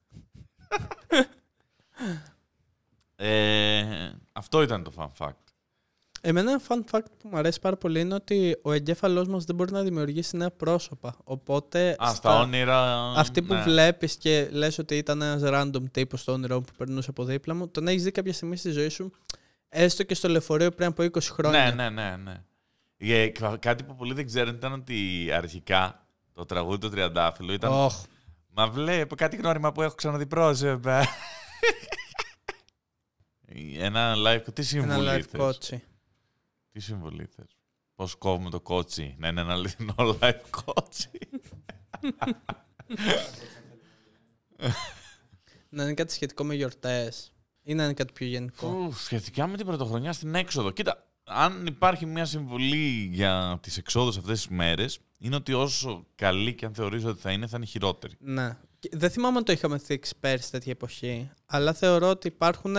ε, αυτό ήταν το fun fact. Εμένα ένα fun fact που μου αρέσει πάρα πολύ είναι ότι ο εγκέφαλός μας δεν μπορεί να δημιουργήσει νέα πρόσωπα. Οπότε Α, στα όνειρα... Αυτοί που ναι. βλέπεις και λες ότι ήταν ένας random τύπος στο όνειρό μου που περνούσε από δίπλα μου, τον έχεις δει κάποια στιγμή στη ζωή σου, έστω και στο λεωφορείο πριν από 20 χρόνια. Ναι, ναι, ναι, ναι. Ε, κα- κάτι που πολλοί δεν ξέρουν ήταν ότι αρχικά το τραγούδι του Τριαντάφυλλου ήταν... Οχ, Μα βλέπω κάτι γνώριμα που έχω ξαναδεί πρόσωπα. Ένα live... Τι ένα συμβολή live θες; κότσι. Τι συμβολή θες; Πώς κόβουμε το κότσι; Να είναι ένα αληθινό live κότσι. Να είναι κάτι σχετικό με γιορτές ή να είναι κάτι πιο γενικό. Ου, σχετικά με την πρωτοχρονιά στην έξοδο. Κοίτα, αν υπάρχει μια συμβολή για τις εξόδους αυτές τις μέρες, είναι ότι όσο καλή και αν θεωρείς ότι θα είναι, θα είναι χειρότερη. Ναι. Και Δεν θυμάμαι αν το είχαμε θίξει πέρσι τέτοια εποχή, αλλά θεωρώ ότι υπάρχουν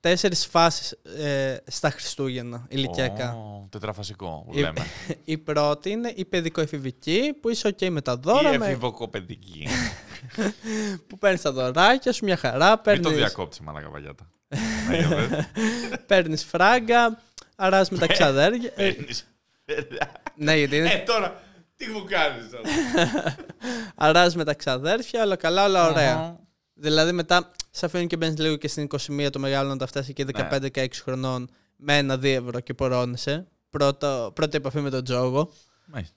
τέσσερις φάσεις ε, στα Χριστούγεννα ηλικιακά. Ω, τετραφασικό, που Η, λέμε. η πρώτη είναι η παιδικοεφηβική που είσαι ok με τα Ή δώρα, με, εφηβοκοπαιδική. που παίρνεις τα δωράκια σου, μια χαρά, Μην το παίρνεις, διακόψει, μαλάκα βαγιάτα. Ναι, για πες. παίρνεις φράγκα, αράς με τα ξαδέρια. Ε, Παίρνεις. ναι, γιατί είναι Ε, τώρα, τι μου κάνεις τώρα. αράς με τα ξαδέρφια, όλα καλά, όλα ωραία. Αχα. Δηλαδή μετά σε αφήνουν και μπαίνεις λίγο και στην 21 το μεγάλο να τα φτάσει και 15-16 χρονών με ένα-δύο ευρώ και πορώνεσαι. Πρώτο, πρώτη επαφή με τον τζόγο. Μάλιστα.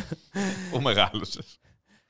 Πού μεγάλωσες.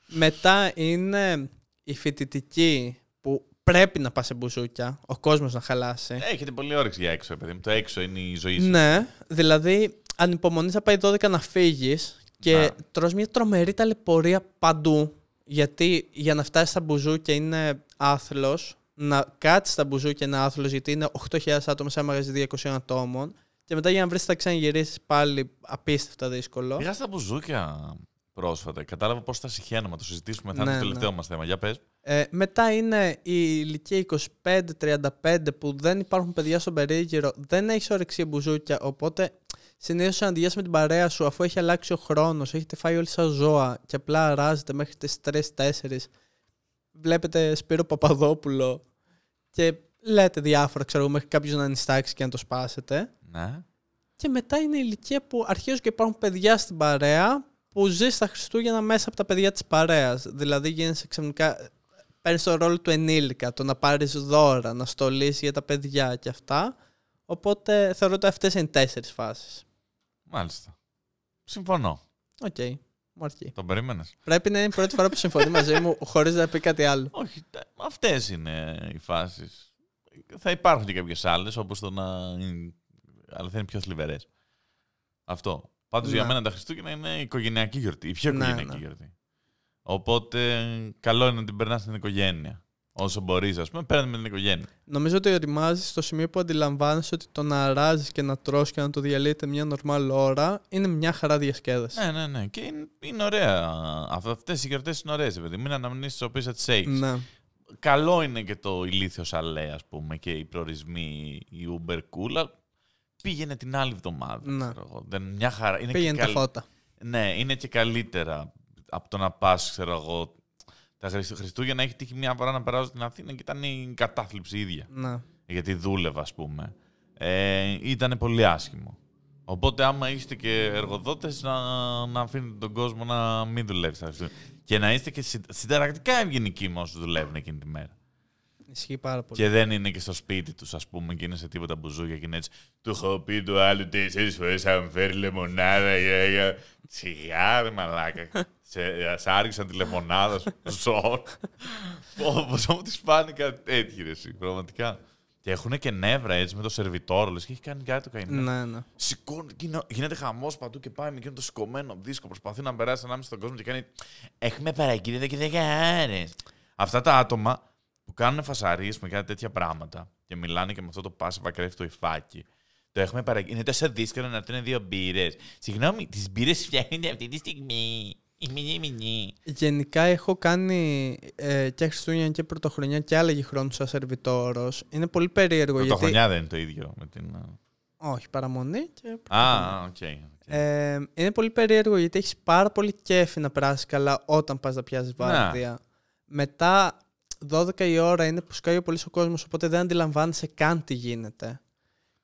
Μετά είναι η φοιτητική που πρέπει να πας σε μπουζούκια, ο κόσμος να χαλάσει. Έχετε πολύ όρεξη για έξω, παιδί μου. Το έξω είναι η ζωή σου. Ναι, δηλαδή ανυπομονείς να πάει 12 να φύγεις και Να. τρως μια τρομερή ταλαιπωρία παντού. Γιατί για να φτάσει στα μπουζούκια είναι άθλος, να κάτσει στα μπουζούκια είναι άθλος γιατί είναι 8.000 άτομα σε ένα μαγαζί 200 ατόμων και μετά για να βρεις τα ξαναγυρίσεις πάλι απίστευτα δύσκολο. Πήγα στα μπουζούκια πρόσφατα. Κατάλαβα πώς θα συχαίνομαι. Το συζητήσουμε. Θα είναι Ναι, το τελευταίο ναι. μας θέμα. Για πες. Ε, μετά είναι η ηλικία 25-35 που δεν υπάρχουν παιδιά στον περίγυρο, δεν έχεις όρεξη για μπουζούκια, οπότε συνήθως συναντιέσαι με την παρέα σου αφού έχει αλλάξει ο χρόνος, έχετε φάει όλοι σαν ζώα και απλά αράζετε μέχρι τις 3-4. Βλέπετε Σπύρο Παπαδόπουλο και λέτε διάφορα, ξέρω εγώ, μέχρι κάποιο να νηστάξει και να το σπάσετε. Ναι. Και μετά είναι η ηλικία που αρχίζουν και υπάρχουν παιδιά στην παρέα που ζεις στα Χριστούγεννα μέσα από τα παιδιά της παρέας. Δηλαδή γίνεσαι ξαφνικά, παίρνεις το ρόλο του ενήλικα, το να πάρεις δώρα, να στολίσεις για τα παιδιά και αυτά. Οπότε θεωρώ ότι αυτές είναι τέσσερις φάσεις. Μάλιστα. Συμφωνώ. Οκ. Μου αρκεί. Τον περίμενες. Πρέπει να είναι η πρώτη φορά που συμφωνεί μαζί μου χωρίς να πει κάτι άλλο. Όχι, αυτές είναι οι φάσεις. Θα υπάρχουν και κάποιες άλλες, όπως το να. είναι- Αλλά θα είναι πιο θλιβερές. Αυτό. Πάντως Ναι. για μένα τα Χριστούγεννα είναι οικογενειακή γιορτή. Η πιο Ναι, οικογενειακή ναι. γιορτή. Οπότε καλό είναι να την περνάς στην οικογένεια. Όσο μπορείς, ας πούμε, παίρνει με την οικογένεια. Νομίζω ότι ωριμάζεις στο σημείο που αντιλαμβάνεσαι ότι το να αράζεις και να τρως και να το διαλύετε μια νορμάλ ώρα είναι μια χαρά διασκέδαση. Ναι, ναι, ναι. Και είναι, είναι ωραία. Αυτές οι γιορτές είναι ωραίες, παιδί. Μην αναμνήσεις τις οποίες θα τις έχεις. Ναι. Καλό είναι και το ηλίθιο σαλέ, ας πούμε, και οι προορισμοί, η Uber Cool. αλλά Πήγαινε την άλλη εβδομάδα. Ναι. ξέρω εγώ. Δεν, μια χαρά. Είναι Πήγαινε και τα καλ- φώτα. Ναι, είναι και καλύτερα από το να πας, ξέρω εγώ. Τα Χριστου- Χριστούγεννα έχει τύχει μια φορά να περάσω στην Αθήνα και ήταν η κατάθλιψη ίδια. Ναι. Γιατί δούλευα, ας πούμε. Ε, ήταν πολύ άσχημο. Οπότε, άμα είστε και εργοδότες, να, να αφήνετε τον κόσμο να μην δουλεύει στα Χριστούγεννα. Και να είστε και συ- συνταρακτικά ευγενικοί με όσους δουλεύουν εκείνη τη μέρα. Ισχύει πάρα πολύ. Και δεν είναι και στο σπίτι τους, ας πούμε, και είναι σε τίποτα μπουζούκια και είναι έτσι. Του έχω πει το άλλο τέσσερι φορές θα μου φέρει λεμονάδα. Για, για. Σιγά, ρε μαλάκα. σε, σ' άργησαν τη λεμονάδα σου. Ζω. Πόσο μου τη φάνηκε κάτι τέτοιο, ρε, εσύ, πραγματικά. Και έχουν και νεύρα έτσι με το σερβιτόρο, λες, και έχει κάνει κάτι το καημένο. Ναι, ναι. Σηκώνει, γίνο- γίνεται χαμός παντού και πάει με εκείνο το σηκωμένο δίσκο. Προσπαθεί να περάσει ανάμεσα στον κόσμο και κάνει. Έχουμε παραγγείλει εδώ και δεκάρε. Αυτά τα άτομα που κάνουν φασαρίες με κάτι τέτοια πράγματα και μιλάνε και με αυτό το passive aggressive το υφάκι. Το έχουμε παραγγείλει. Είναι τόσο δύσκολο να έρθουν δύο μπύρες. Συγγνώμη, τις μπύρες φτιάχνονται αυτή τη στιγμή. Η mini mini. Γενικά έχω κάνει ε, και Χριστούγεννα και Πρωτοχρονιά και αλλαγή χρόνου σαν σερβιτόρος. Είναι πολύ περίεργο γιατί... Πρωτοχρονιά δεν είναι το ίδιο με την. Όχι, παραμονή και Α, Πρωτοχρονιά. α, οκ. οκ. Ε, είναι πολύ περίεργο γιατί έχεις πάρα πολύ κέφι να περάσεις καλά όταν πας να πιάσεις Ναι. βάρδια. Μετά 12 η ώρα είναι που σκάει πολύς ο κόσμος, οπότε δεν αντιλαμβάνεσαι καν τι γίνεται.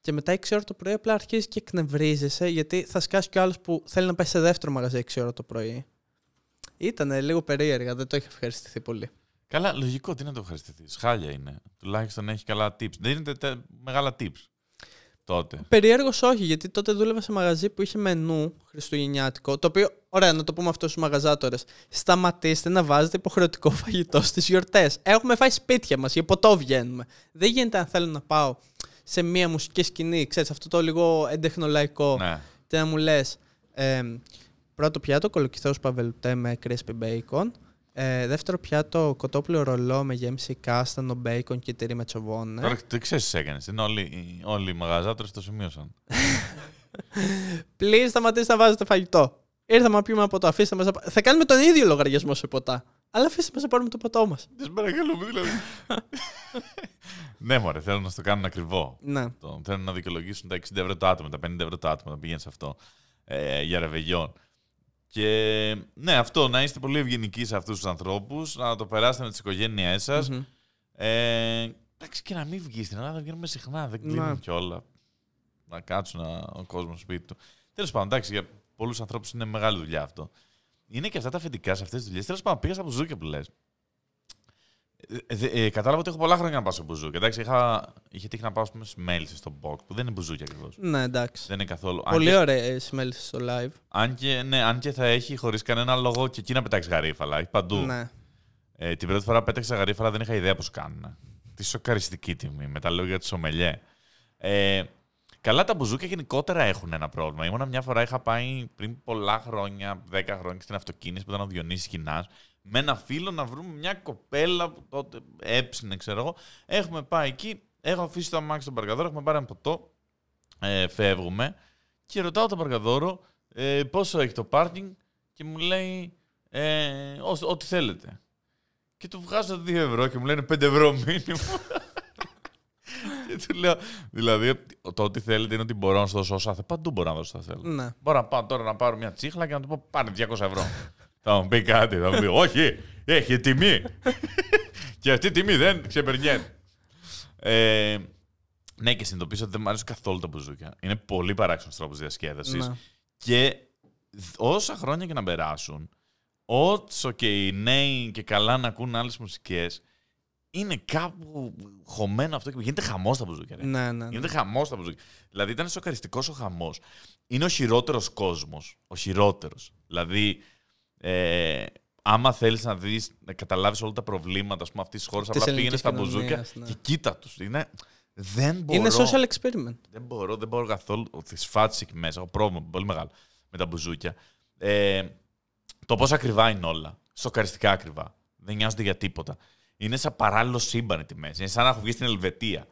Και μετά 6 ώρα το πρωί απλά αρχίζεις και εκνευρίζεσαι γιατί θα σκάσει κι άλλος που θέλει να πάει σε δεύτερο μαγαζί 6 ώρα το πρωί. Ήταν λίγο περίεργα, δεν το είχα ευχαριστηθεί πολύ. Καλά, λογικό, τι να το ευχαριστηθείς. Χάλια είναι. Τουλάχιστον έχει καλά tips. Δεν είναι τε- μεγάλα tips τότε. Περίεργο όχι, γιατί τότε δούλευα σε μαγαζί που είχε μενού χριστουγεννιάτικο. Το οποίο, ωραία, να το πούμε αυτό στους μαγαζάτορες. Σταματήστε να βάζετε υποχρεωτικό φαγητό στις γιορτές. Έχουμε φάει σπίτια μας, για ποτό βγαίνουμε. Δεν γίνεται αν θέλω να πάω σε μία μουσική σκηνή, ξέρεις, αυτό το λίγο εντεχνολαϊκό. Ναι. Και να μου λες. Ε, πρώτο πιάτο, κολοκυθό παβελουτέ με crispy bacon. Ε, δεύτερο πιάτο, κοτόπουλο ρολό με γέμιση κάστανο, μπέικον και τυρί με τσοβόνε. Τώρα τι ξέρεις τι έκανες. Είναι όλοι, όλοι οι μαγαζάτρε το σημείωσαν. Please σταματήστε να βάζετε φαγητό. Ήρθαμε να πιούμε ποτό. Αφήστε μας να... πα- Θα κάνουμε τον ίδιο λογαριασμό σε ποτά. Αλλά αφήστε μας να πάρουμε το ποτό μας. Τις παρακαλούμε, δηλαδή. ναι, μωρέ, θέλουν να στο κάνουν ακριβό. Ναι. Το, θέλουν να δικαιολογήσουν τα 60 ευρώ το άτομο, τα 50 ευρώ το άτομο, να πηγαίνει σε αυτό ε, για ρεβεγιόν. Και ναι, αυτό, να είστε πολύ ευγενικοί σε αυτούς τους ανθρώπους, να το περάσετε με τις οικογένειές σας. Μμμ. Ε, εντάξει, και να μην βγεις στην Ελλάδα, βγαίνουμε συχνά, δεν κλείνουν Ναι. κιόλα. Να κάτσουν α, ο κόσμος στο σπίτι του. Τέλος πάντων, εντάξει, για πολλούς ανθρώπους είναι μεγάλη δουλειά αυτό. Είναι και αυτά τα αφεντικά σε αυτές τις δουλειές. Τέλος πάντων, πήγα στα μπουζούκια που λες. Ε, ε, ε, κατάλαβα ότι έχω πολλά χρόνια να πάω σε μπουζούκια. Εντάξει, είχα, είχε τύχει να πάω πούμε, στις μέλισσε στο box, που δεν είναι μπουζούκια ακριβώς. Ναι, εντάξει. Δεν είναι καθόλου. Αν Πολύ και- ωραία συμμέλησε στο live. Αν και, ναι, αν και θα έχει χωρίς κανένα λόγο και εκεί να πετάξεις γαρίφαλα. Έχει παντού. Ναι. Ε, την πρώτη φορά πέταξα γαρίφαλα, δεν είχα ιδέα πώς κάνουν. Τι σοκαριστική τιμή με τα λόγια του Σομελιέ. Ε, καλά, τα μπουζούκια γενικότερα έχουν ένα πρόβλημα. Ήμουνα μια φορά, είχα πάει πριν πολλά χρόνια, 10 χρόνια, στην αυτοκίνηση που ήταν ο Διονύσης Κινάς, με ένα φίλο να βρούμε μια κοπέλα που τότε έψινε, ξέρω εγώ. Έχουμε πάει εκεί, έχω αφήσει το αμάξι στον παρκαδόρο, έχουμε πάρει ένα ποτό, ε, φεύγουμε και ρωτάω τον παρκαδόρο ε, πόσο έχει το πάρκινγκ και μου λέει ε, «Ό- ό,τι θέλετε. Και του βγάζω 2 ευρώ και μου λένε 5 ευρώ μήνυμα. και του λέω, δηλαδή, το ότι θέλετε είναι ότι μπορώ να σου δώσω όσα θέλω. Παντού μπορώ να δώσω όσα θέλω. ναι. Μπορώ να πάω τώρα να πάρω μια τσίχλα και να του πω πάρε 200 ευρώ. θα μου πει κάτι, θα μου πει όχι, έχει τιμή. και αυτή η τιμή δεν ξεπερνιέται. Ε, ναι, και συνειδητοποίησα ότι δεν μου αρέσουν καθόλου τα μπουζούκια. Είναι πολύ παράξενος τρόπος διασκέδασης. Ναι. Και όσα χρόνια και να περάσουν, όσο και οι νέοι και καλά να ακούν άλλες μουσικές, είναι κάπου χωμένο αυτό και γίνεται χαμός στα μπουζούκια. ρε. Ναι, ναι. ναι. Γίνεται χαμός στα μπουζούκια. Δηλαδή ήταν σοκαριστικός ο χαμός. Είναι ο χειρότερος κόσμος. Ο χειρότερος. Δηλαδή, ε, άμα θέλεις να δεις, να καταλάβεις όλα τα προβλήματα αυτής της χώρας, Της απλά πήγαινε ελληνικής στα μπουζούκια κοινωνίας, ναι. και κοίτα τους. Είναι. Δεν μπορώ. Είναι social experiment. Δεν μπορώ, δεν μπορώ καθόλου. Τη φάτση εκεί μέσα. Έχω πρόβλημα πολύ μεγάλο με τα μπουζούκια. Ε, το πόσο ακριβά είναι όλα. Σοκαριστικά ακριβά. Δεν νοιάζονται για τίποτα. Είναι σαν παράλληλο σύμπαν οι τιμές. Είναι σαν να έχω βγει στην Ελβετία.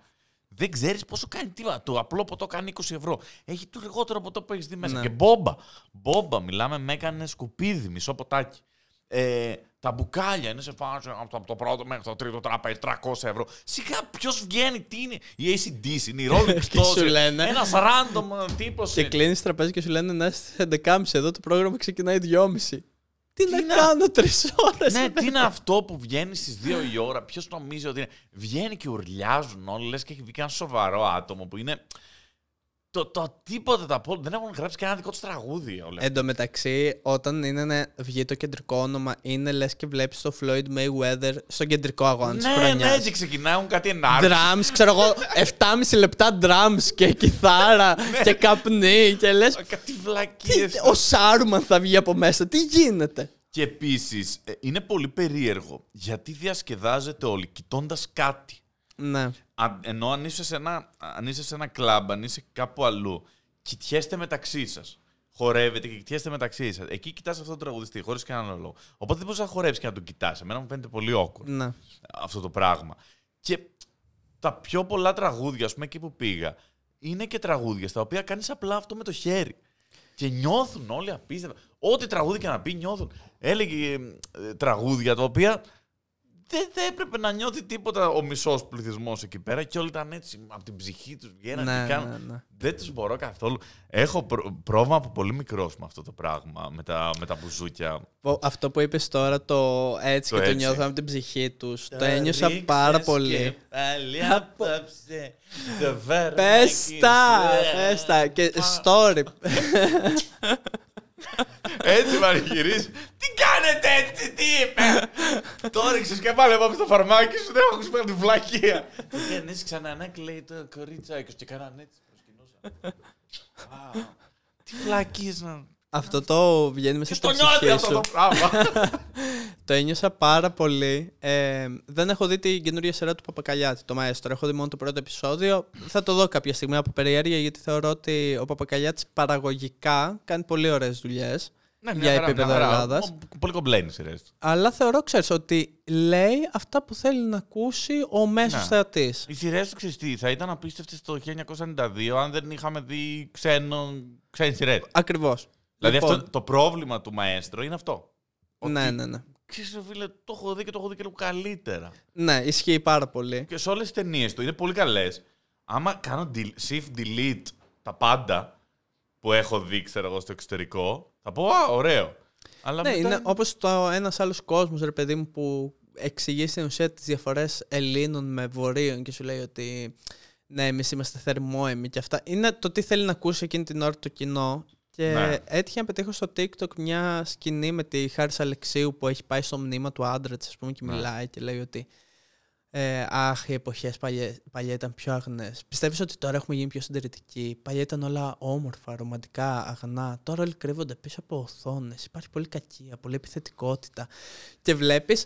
Δεν ξέρεις πόσο κάνει τίποτα. Το απλό ποτό κάνει 20 ευρώ. Έχει το λιγότερο ποτό που έχεις δει μέσα. Ναι. Και μπόμπα. Μπόμπα, μιλάμε, με έκανε σκουπίδι, μισό ποτάκι. Ε, τα μπουκάλια είναι σε φάση από το, από το πρώτο μέχρι το τρίτο τραπέζι 300 ευρώ. Σιγά ποιος βγαίνει, τι είναι; Η ACDC, είναι η Rolling Και σου Stones. λένε. Ένας random τύπος. Και κλείνεις τραπέζι και σου λένε να είσαι 11.30 εδώ το πρόγραμμα ξεκινάει 2.30. Τι, να να- κάνω τρεις ώρες. Ναι, τι είναι αυτό που βγαίνει στις 2 η ώρα; Ποιος νομίζει ότι είναι. Βγαίνει και ουρλιάζουν όλοι, λες και έχει βγει και ένα σοβαρό άτομο που είναι. Το, το τίποτα τα πόλη. Δεν έχουν γράψει και ένα δικό τους τραγούδι όλα. Εν τω μεταξύ, όταν είναι να βγει το κεντρικό όνομα, είναι λες και βλέπεις το Floyd Mayweather στον κεντρικό αγώνα της ναι, χρονιάς. ναι, και ξεκινάει, έχουν κάτι ενάρξη. Drums, ξέρω εγώ, 7,5 λεπτά drums και κιθάρα Ναι. και καπνί και λες. Κάτι βλακίες. Ο Σάρουμαν θα βγει από μέσα, τι γίνεται; Και επίσης είναι πολύ περίεργο γιατί διασκεδάζετε όλοι κοιτώντας κάτι. Ναι. Αν- ενώ αν είσαι, σε ένα, αν είσαι σε ένα κλαμπ, αν είσαι κάπου αλλού, κοιτιέστε μεταξύ σας. Χορεύετε και κοιτιέστε μεταξύ σας. Εκεί κοιτάς αυτόν τον τραγουδιστή, χωρίς κανέναν λόγο. Οπότε δεν μπορείς να χορέψεις και να τον κοιτάς. Εμένα μου φαίνεται πολύ awkward Ναι. αυτό το πράγμα. Και τα πιο πολλά τραγούδια, ας πούμε, εκεί που πήγα, είναι και τραγούδια στα οποία κάνεις απλά αυτό με το χέρι. Και νιώθουν όλοι απίστευτα. Ό,τι τραγούδι και να πει, νιώθουν. Έλεγε ε, τραγούδια τα οποία δεν θα έπρεπε να νιώθει τίποτα ο μισός πληθυσμός εκεί πέρα και όλοι ήταν έτσι από την ψυχή τους βγαίνανε Ναι, και κάνουν. ναι, ναι. Δεν τους μπορώ καθόλου. Έχω προ- πρόβλημα από πολύ μικρός με αυτό το πράγμα, με τα, με τα μπουζούκια. Ο- Αυτό που είπες τώρα, το έτσι Το και το έτσι. νιώθω από την ψυχή τους, το ένιωσα πάρα πολύ. Πες τα, πες τα. Και story. Έτσι πανηγυρίζει. Τι κάνετε έτσι, τι είπε. Το έριξες και πάλι πάμε στο φαρμάκι σου, δεν έχω ακούσει πέρα τη βλακεία. Και ναι, ξανά ναι, και λέει το κορίτσακι και κάνανε έτσι προσκυνούσα. Α, Τι βλακίες να. Αυτό το βγαίνει μέσα Ποιος στην το νιώθει ψυχή αυτό σου. το πράγμα. Το ένιωσα πάρα πολύ. Ε, δεν έχω δει την καινούργια σειρά του Παπακαλιάτη, το Μαέστρο. Έχω δει μόνο το πρώτο επεισόδιο. Θα το δω κάποια στιγμή από περιέργεια, γιατί θεωρώ ότι ο Παπακαλιάτης παραγωγικά κάνει πολύ ωραίες δουλειές Ναι, μια για χαρά, επίπεδο μια χαρά. Ελλάδας. Ο- Πολύ κομπλένει σειρές του. Αλλά θεωρώ, ξέρεις, ότι λέει αυτά που θέλει να ακούσει ο μέσος Ναι. θεατής. Οι σειρέ του ξέρεις τι, θα ήταν απίστευτε το 1992 αν δεν είχαμε δει ξένο, ξένες σειρές. Ακριβώς. Δηλαδή Λοιπόν, αυτό, το πρόβλημα του μαέστρο είναι αυτό. Ναι, ναι, ναι. Ξέρεις, ρε φίλε, το έχω δει και το έχω δει και λίγο καλύτερα. Ναι, ισχύει πάρα πολύ. Και σε όλες τις ταινίες του είναι πολύ καλές. Άμα κάνω del- shift delete τα πάντα που έχω δει, ξέρω εγώ, στο εξωτερικό, θα πω Α, ωραίο. Αλλά Ναι, μετά είναι όπως το ένας άλλος κόσμος, ρε παιδί μου, που εξηγεί στην ουσία τις διαφορές Ελλήνων με Βορείων και σου λέει ότι ναι, εμείς είμαστε θερμόεμοι και αυτά. Είναι το τι θέλει να ακούσει εκείνη την ώρα το κοινό. Και Ναι. έτυχε να πετύχω στο TikTok μια σκηνή με τη Χάρης Αλεξίου που έχει πάει στο μνήμα του άντρα της, ας πούμε, και Ναι. μιλάει και λέει ότι ε, αχ, οι εποχές παλιά, παλιά ήταν πιο αγνές. Πιστεύεις ότι τώρα έχουμε γίνει πιο συντηρητικοί; Παλιά ήταν όλα όμορφα, ρομαντικά, αγνά. Τώρα όλοι κρύβονται πίσω από οθόνες. Υπάρχει πολύ κακία, πολύ επιθετικότητα. Και βλέπεις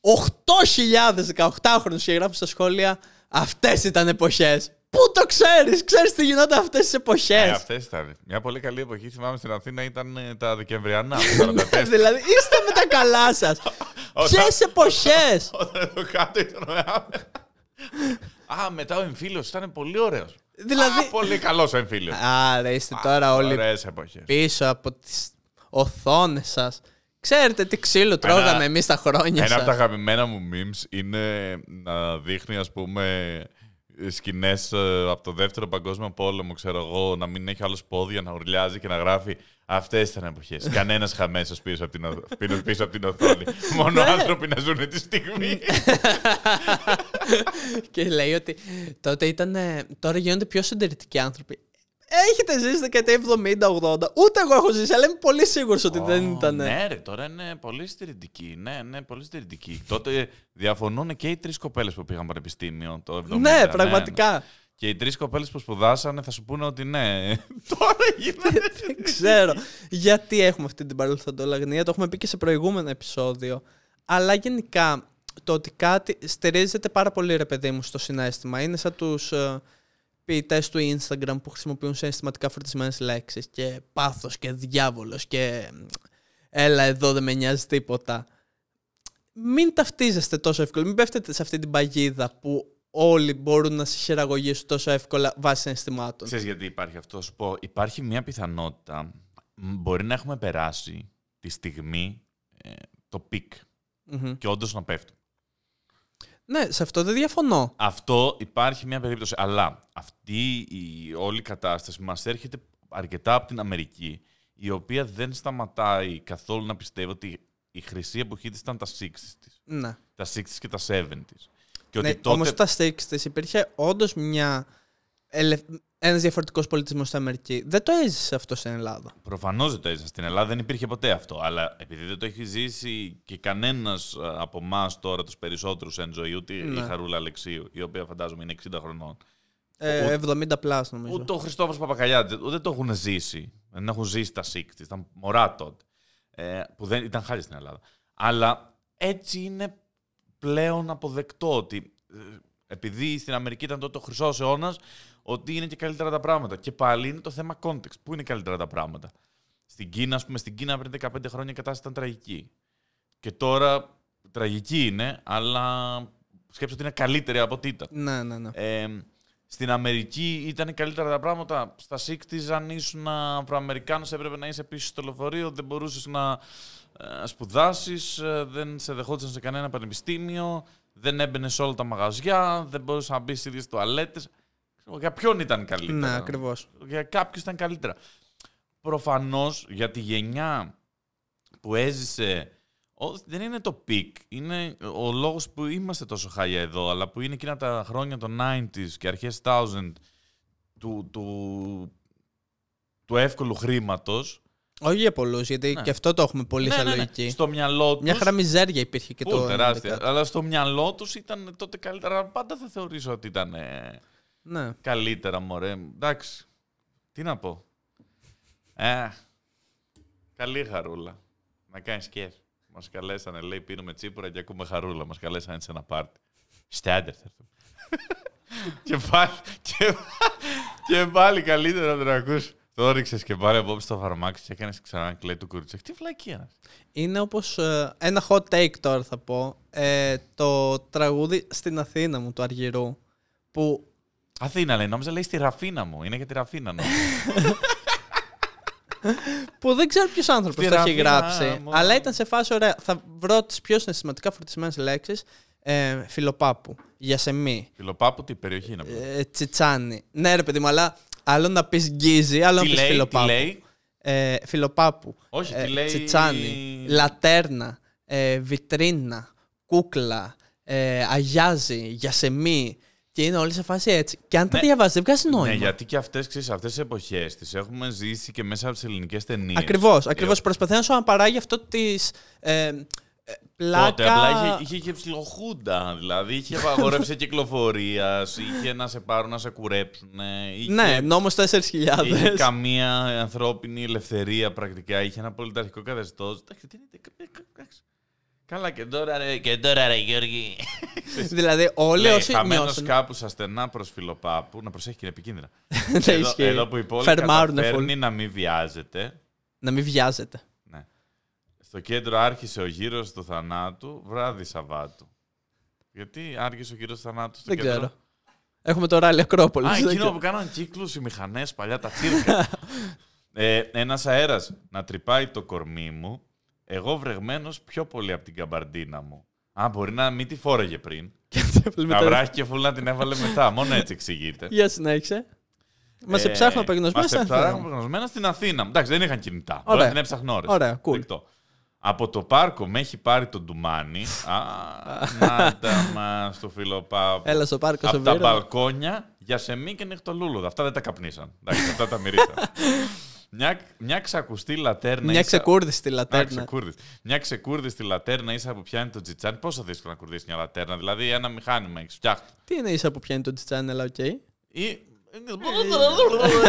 8.000 18χρονους και γράφουν στα σχόλια αυτές ήταν εποχές. Πού το ξέρεις, ξέρεις τι γινόταν αυτές τις εποχές. Ε, αυτές ήταν. Μια πολύ καλή εποχή, θυμάμαι στην Αθήνα, ήταν ε, τα Δεκεμβριανά. το 44. δηλαδή είστε με τα καλά σας. Όταν- Ποιες εποχές. Όταν εδώ κάτω ήταν ο Άμερ. Α, μετά ο εμφύλιος ήταν πολύ ωραίος. Δηλαδή- Α, πολύ καλός ο εμφύλιος. Άρα είστε τώρα όλοι Ωραίες εποχές. πίσω από τις οθόνες σας. Ξέρετε τι ξύλο τρώγαμε εμείς τα χρόνια Ένα από τα σας. αγαπημένα μου memes είναι να δείχνει, ας πούμε, σκηνές από το δεύτερο παγκόσμιο πόλεμο, ξέρω εγώ, να μην έχει άλλος πόδια, να ουρλιάζει και να γράφει Αυτές ήταν εποχές. Κανένας χαμέσο πίσω, από την ο- πίσω- πίσω από την οθόνη. Μόνο Ναι. άνθρωποι να ζουν τη στιγμή. Και λέει ότι τότε ήταν. ε, Τώρα γίνονται πιο συντηρητικοί άνθρωποι. Έχετε ζήσει δεκαετία 70-80. Ούτε εγώ έχω ζήσει, αλλά είμαι πολύ σίγουρος ότι δεν Ω, ήταν. Ναι, ρε, τώρα είναι πολύ στερητική. Ναι, ναι, πολύ στερητική. Τότε διαφωνούν και οι τρεις κοπέλες που πήγαν πανεπιστήμιο το 70. Ναι, πραγματικά. Και οι τρεις κοπέλες που σπουδάσανε θα σου πούνε ότι ναι. τώρα γίνεται. Δεν ξέρω γιατί έχουμε αυτή την παρελθοντολαγνία. Το έχουμε πει και σε προηγούμενο επεισόδιο. Αλλά γενικά το ότι κάτι στηρίζεται πάρα πολύ ρε παιδί μου στο συνέστημα. Είναι σαν τους ε, ποιητές του Instagram που χρησιμοποιούν συναισθηματικά φορτισμένες λέξεις και πάθος και διάβολος και μ, έλα εδώ δεν με νοιάζει τίποτα. Μην ταυτίζεστε τόσο εύκολα, μην πέφτετε σε αυτή την παγίδα που όλοι μπορούν να σε χειραγωγήσουν τόσο εύκολα βάσει συναισθημάτων. Ξέρεις γιατί υπάρχει αυτό, σου πω. Υπάρχει μια πιθανότητα, μ, μπορεί να έχουμε περάσει τη στιγμή ε, το peak Μμμ. και όντως να πέφτει. Ναι, σε αυτό δεν διαφωνώ. Αυτό υπάρχει μια περίπτωση. Αλλά αυτή η όλη κατάσταση μας έρχεται αρκετά από την Αμερική, η οποία δεν σταματάει καθόλου να πιστεύει ότι η χρυσή εποχή της ήταν τα 60s της. Ναι. Τα 60s και τα 70s. Και ότι ναι, τότε... Όμως στα 60s υπήρχε όντως μια. Ελε... Ένας διαφορετικός πολιτισμός στην Αμερική. Δεν το έζησες αυτό στην Ελλάδα. Προφανώς δεν το έζησα. Στην Ελλάδα δεν υπήρχε ποτέ αυτό. Αλλά επειδή δεν το έχει ζήσει και κανένας από εμάς τώρα, τους περισσότερους εν ζωή, ούτε Ναι. η Χαρούλα Αλεξίου, η οποία φαντάζομαι είναι 60 χρονών, Ε, 70 πλάς νομίζω. Ούτε ο Χριστόφος Παπακαλιάτης, ούτε το έχουν ζήσει. Δεν έχουν ζήσει τα 60, ήταν μωρά τότε. Ε, που δεν ήταν χάρη στην Ελλάδα. Αλλά έτσι είναι πλέον αποδεκτό ότι ε, επειδή στην Αμερική ήταν τότε ο χρυσός αιώνας, ότι είναι και καλύτερα τα πράγματα. Και πάλι είναι το θέμα context. Πού είναι καλύτερα τα πράγματα. Στην Κίνα, ας πούμε, στην Κίνα πριν 15 χρόνια η κατάσταση ήταν τραγική. Και τώρα τραγική είναι, αλλά σκέψτε ότι είναι καλύτερη από ό,τι ήταν. Ναι, ναι, ναι. Ε, στην Αμερική ήταν καλύτερα τα πράγματα. Στα 60s, αν ήσουν Αφροαμερικάνος, έπρεπε να είσαι πίσω στο λεωφορείο, δεν μπορούσες να ε, σπουδάσεις, δεν σε δεχόντουσαν σε κανένα πανεπιστήμιο, δεν έμπαινες σε όλα τα μαγαζιά, δεν μπορούσες να μπεις στις ίδιε τουαλέτες. Για ποιον ήταν καλύτερα; Ναι, ακριβώς. Για κάποιους ήταν καλύτερα. Προφανώς για τη γενιά που έζησε. ο- δεν είναι το peak. Είναι ο λόγος που είμαστε τόσο χάλια εδώ, αλλά που είναι εκείνα τα χρόνια των 90s και αρχές 2000 του, του, του εύκολου χρήματος. Όχι για πολλούς, γιατί Ναι. και αυτό το έχουμε πολύ σαν λογική. Στο μυαλό του. Μια χαρά μιζέρια υπήρχε και το. τεράστια. 90. Αλλά στο μυαλό τους ήταν τότε καλύτερα. Πάντα θα θεωρήσω ότι ήταν ε, Ναι. καλύτερα, μωρέ. Εντάξει. Τι να πω. Ε, καλή χαρούλα. Να κάνεις σκέφ. Μας καλέσανε, λέει, πίνουμε τσίπουρα και ακούμε χαρούλα. Μας καλέσανε σε ένα πάρτι. Στάντερ θα έρθουμε. και πάλι, και, και πάλι καλύτερα να τον ακούς. Το ρίξες και πάλι απόψε στο φαρμάκι και έκανες ξανά κλαίει του κουρτσέκ. Τι βλακία. Είναι όπως. ένα hot take τώρα θα πω. Ε, το τραγούδι στην Αθήνα μου του Αργυρού. Που Αθήνα λέει, νόμιζα λέει στη Ραφίνα μου. Είναι για τη Ραφίνα νόμιζα. που δεν ξέρω ποιος άνθρωπος Στη το έχει Ραφίνα, γράψει. μόνο. Αλλά ήταν σε φάση ωραία. Θα βρω τις πιο συναισθηματικά φορτισμένες λέξεις. Ε, φιλοπάπου. Γιασεμί. Φιλοπάπου τι περιοχή είναι. αυτό; Ε, τσιτσάνι. Ναι, ρε παιδί μου, αλλά άλλο να πεις γκίζι, άλλο τι να πεις λέει, τι φιλοπάπου. λέει; Ε, φιλοπάπου. Όχι, ε, τι λέει. Τσιτσάνι. Λατέρνα. Ε, βιτρίνα. Κούκλα. Ε, αγιάζει. Γιασεμί. Και είναι όλοι σε φάση έτσι. Και αν τα Ναι. διαβάζει, δεν βγάζει νόημα. Ναι, γιατί και αυτές αυτές τις εποχές τις έχουμε ζήσει και μέσα από τις ελληνικές ταινίες. Ακριβώς. Ακριβώς. Προσπαθεί να σου αναπαράγει αυτό της. Ε, ε, πλάκα. Τότε απλά είχε, είχε και ψιλοχούντα. Δηλαδή είχε απαγορεύσει κυκλοφορίας, είχε να σε πάρουν να σε κουρέψουν. Είχε, Ναι, νόμος 4.000. είχε καμία ανθρώπινη ελευθερία πρακτικά. Είχε ένα πολιταρχικό καθεστώς. Εντάξει, τι είναι. Εντάξει. Καλά και τώρα ρε, και τώρα ρε Γιώργη. δηλαδή, όλοι Λέει, όσοι χαμένος νιώσουν. κάπου στα στενά προς φιλοπάπου, να προσέχει και είναι επικίνδυνα. Δεν εδώ, ισχύει. εδώ που η πόλη Φερμάρουνε καταφέρνει full. να μην βιάζεται. Να μην βιάζεται. Ναι. Στο κέντρο άρχισε ο γύρος του θανάτου βράδυ Σαββάτου. Γιατί άρχισε ο γύρος του θανάτου στο Δεν κέντρο; ξέρω. Έχουμε το ράλι Ακρόπολης. Α, εκείνο που κάναν κύκλους οι μηχανές παλιά, τα τσίρκα. ε, ένας αέρας να τρυπάει το κορμί μου, εγώ βρεγμένος πιο πολύ από την καμπαρντίνα μου. Α, μπορεί να μην τη φόρεγε πριν. Να βράχει και φουλ να την έβαλε μετά. Μόνο έτσι εξηγείται. Για συνέχισε. Μας σε Ε, ψάχνω απεγνωσμένα Μας στην ψάχνουν Αθήνα. απεγνωσμένα στην Αθήνα. Εντάξει, δεν είχαν κινητά. Μπορεί Ωραία. να την έψαχνε ώρες. Ωραία, cool. Δεκτό. Από το πάρκο με έχει πάρει το ντουμάνι. Α, να τα μας το φιλοπάπ. Έλα στο πάρκο Από στο τα Βύρο. μπαλκόνια για σεμί και νυχτολούλουδα. Αυτά δεν τα καπνίσαν. Εντάξει, αυτά τα μυρίσαν. μια, μια ξακουστή λατέρνα. Μια ίσα- ξεκούρδιστη Α, λατέρνα. ξεκούρδης. Μια ξεκούρδιστη λατέρνα ίσα που πιάνει το τσιτσάνι. Πόσο δύσκολο να κουρδίσει μια λατέρνα. Δηλαδή ένα μηχάνημα έχει φτιάχνει. Τι είναι ίσα που πιάνει το τσιτσάνι, αλλά οκ. Ή...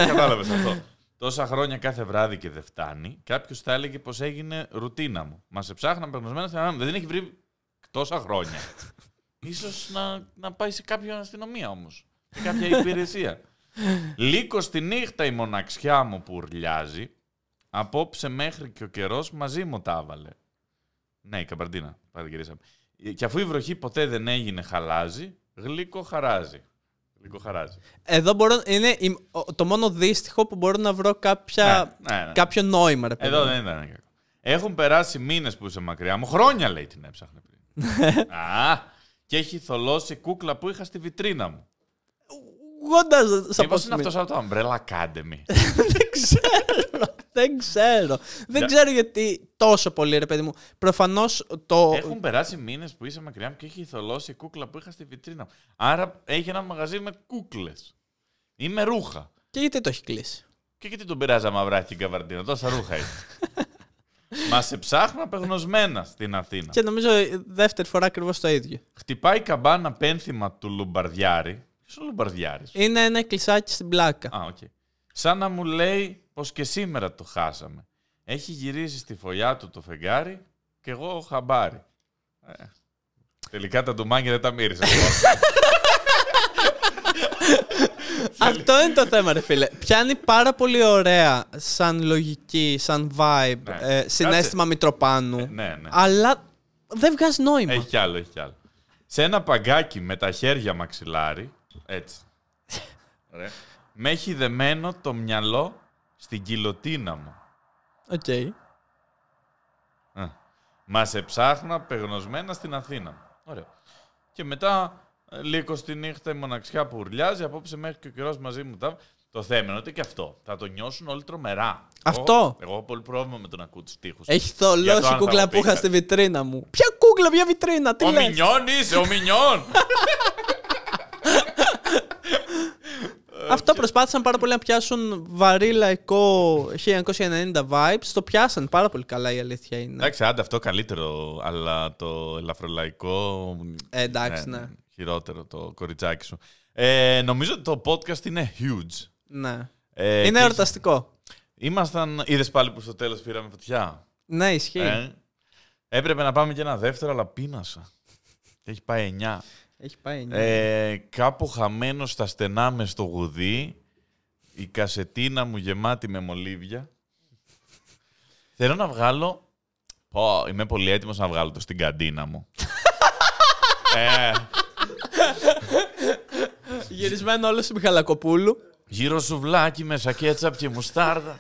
Κατάλαβε αυτό. Τόσα χρόνια κάθε βράδυ και δεν φτάνει, κάποιο θα έλεγε πω έγινε ρουτίνα μου. Μα έψαχνα περασμένα στην ανάμεσα. Δεν έχει βρει τόσα χρόνια. Ίσως να, να πάει σε κάποια αστυνομία όμως. Σε κάποια υπηρεσία. Λύκος στη νύχτα η μοναξιά μου που ουρλιάζει. Απόψε μέχρι και ο καιρός μαζί μου τα έβαλε. Ναι, η καμπαρντίνα. Παραγυρίσαμε. Και αφού η βροχή ποτέ δεν έγινε χαλάζει, γλύκο χαράζει. Γλύκο χαράζει. Εδώ μπορώ, είναι η- ο- το μόνο δύστιχο που μπορώ να βρω κάποια, Ναι, ναι, ναι. κάποιο νόημα, ρε παιδί. Εδώ δεν ήταν κακό. Έχουν περάσει μήνες που είσαι μακριά μου. Χρόνια λέει την έψαχνε πριν. Α, και έχει θολώσει κούκλα που είχα στη βιτρίνα μου. Γόντας σαν Μήπως πώς είναι αυτός από το Umbrella Academy; Δεν ξέρω. Δεν ξέρω. Δεν Ναι. ξέρω γιατί τόσο πολύ, ρε παιδί μου. Προφανώς το. Έχουν περάσει μήνες που είσαι μακριά μου και έχει θολώσει κούκλα που είχα στη βιτρίνα μου. Άρα έχει ένα μαγαζί με κούκλες. Ή με ρούχα. Και γιατί το έχει κλείσει; Και γιατί τον πειράζει μαυράκι και καβαρντίνα; Τόσα ρούχα έχει. Μα σε ψάχνω απεγνωσμένα στην Αθήνα. Και νομίζω ε, δεύτερη φορά ακριβώς το ίδιο. Χτυπάει καμπάνα πένθυμα του Λουμπαρδιάρη. Ποιο ο Λουμπαρδιάρης. Είναι ένα εκκλησάκι στην πλάκα. Α, οκ. Σαν να μου λέει πως και σήμερα το χάσαμε. Έχει γυρίσει στη φωλιά του το φεγγάρι και εγώ χαμπάρι. Ε, τελικά τα ντουμάνια δεν τα μύρισα. Αυτό είναι το θέμα, ρε φίλε. Πιάνει πάρα πολύ ωραία σαν λογική, σαν vibe, Ναι. ε, συναίσθημα Μητροπάνου. ναι, ναι. Αλλά δεν βγάζει νόημα. Έχει κι άλλο, έχει κι άλλο. Σε ένα παγκάκι με τα χέρια μαξιλάρι, έτσι. Ωραία. Με έχει δεμένο το μυαλό στην κοιλωτίνα μου. Οκ. Α. Μα σε ψάχνω απεγνωσμένα στην Αθήνα. Ωραία. Και μετά, ε, λίγο στη νύχτα η μοναξιά που ουρλιάζει, απόψε μέχρι και ο καιρός μαζί μου τα. Το θέμα είναι ότι και αυτό. Θα το νιώσουν όλοι τρομερά. Αυτό. Εγώ, εγώ έχω πολύ πρόβλημα με το να ακούω τους τοίχου. Έχει Για το αν θολώσει θα η κούκλα μου που πει είχα κάτι. στη βιτρίνα μου. Ποια κούκλα, ποια βιτρίνα, τι Ο λες; Μινιόν είσαι, ο Μινιόν! Αυτό προσπάθησαν πάρα πολύ να πιάσουν βαρύ λαϊκό 1990 vibes. Το πιάσαν πάρα πολύ καλά η αλήθεια είναι. Εντάξει, άντε αυτό καλύτερο, αλλά το ελαφρολαϊκό. Ε, εντάξει, ναι. Χειρότερο το κοριτσάκι σου. Ε, νομίζω ότι το podcast είναι huge. Ναι. Ε, είναι και εορταστικό. Ήμασταν. Είδες πάλι που στο τέλος πήραμε φωτιά. Ναι, ισχύει. Ε, έπρεπε να πάμε και ένα δεύτερο, αλλά πείνασα. Και έχει πάει 9. Έχει πάει. ναι. Ε, κάπου χαμένο στα στενά με στο γουδί, η κασετίνα μου γεμάτη με μολύβια. Θέλω να βγάλω. Πω, είμαι πολύ έτοιμος να βγάλω το στην καντίνα μου. ε, Γυρισμένο όλο στο Μιχαλακοπούλου. γύρω σουβλάκι με κέτσαπ και μουστάρδα.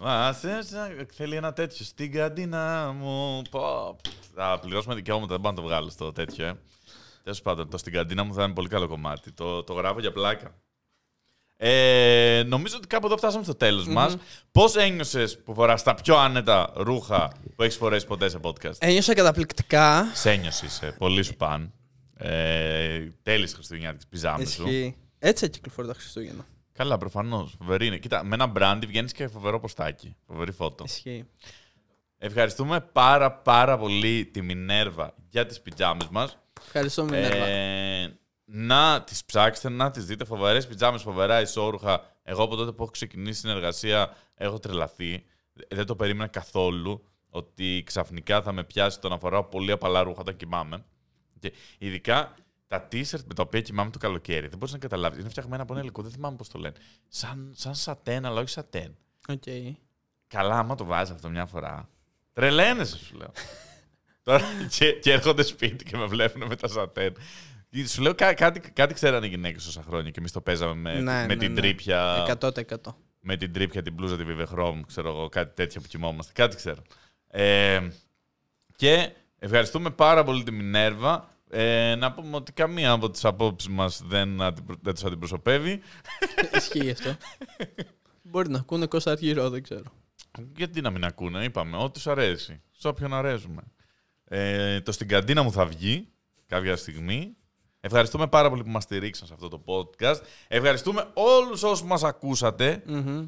Μα θες να- θέλει ένα τέτοιο στην καντίνα μου. Πω. Θα πληρώσουμε δικαιώματα, δεν πάω να το βγάλω στο τέτοιο, ε. Τέλος πάντων, το στην καντίνα μου θα είναι πολύ καλό κομμάτι. Το, το γράφω για πλάκα. Ε, νομίζω ότι κάπου εδώ φτάσαμε στο τέλος μας. Πώς ένιωσες που φοράς τα πιο άνετα ρούχα που έχεις φορέσει ποτέ σε podcast; Ένιωσα καταπληκτικά. Σε ένιωσες, είσαι. Πολύ σου παν. Ε, Τέλειε Χριστουγεννιάτικε πιζάμες σου. Ισχύει. Έτσι κυκλοφορεί τα Χριστούγεννα. Καλά, προφανώς. Φοβερή είναι. Κοίτα, με ένα brandy βγαίνεις και φοβερό ποστάκι. Φοβερή φώτο. Ισχύει. Ευχαριστούμε πάρα πάρα πολύ τη Μινέρβα για τις πιτζάμες μας. Ευχαριστώ, Μινέρβα. Ε, να τις ψάξετε, να τις δείτε. Φοβερές πιτζάμες, φοβερά ισόρουχα. Εγώ από τότε που έχω ξεκινήσει συνεργασία έχω τρελαθεί. Δεν το περίμενα καθόλου ότι ξαφνικά θα με πιάσει το να φοράω πολύ απαλά ρούχα όταν κοιμάμαι. Και ειδικά τα t-shirt με τα οποία κοιμάμαι το καλοκαίρι. Δεν μπορείς να καταλάβεις. Είναι φτιαγμένα από ένα υλικό, δεν θυμάμαι πώς το λένε. Σαν, σαν σατέν, αλλά όχι σατέν. Οκ. Καλά, άμα το βάζεις αυτό μια φορά. Τρελαίνεσαι, σου λέω. Τώρα και, και έρχονται σπίτι και με βλέπουν με τα σατέν. Σου λέω κά- κάτι, κάτι ξέρανε οι γυναίκες όσα χρόνια και εμείς το παίζαμε με, Ναι, με ναι, την ναι. τρύπια. 100%. Με την τρύπια, την μπλούζα, τη Vivehrome, ξέρω εγώ, κάτι τέτοιο που κοιμόμαστε. Κάτι ξέρω. Ε, και ευχαριστούμε πάρα πολύ τη Μινέρβα. Ε, να πούμε ότι καμία από τις απόψεις μας δεν, αντιπρο- δεν τους αντιπροσωπεύει. Ισχύει αυτό. Μπορεί να ακούνε Κώστα Αργυρό, δεν ξέρω. Γιατί να μην ακούνε, είπαμε, ό,τι σου αρέσει. Σε όποιον αρέσουμε. Ε, το στην καντίνα μου θα βγει κάποια στιγμή. Ευχαριστούμε πάρα πολύ που μας στηρίξαν σε αυτό το podcast. Ευχαριστούμε όλους όσους μας ακούσατε. Μμμ.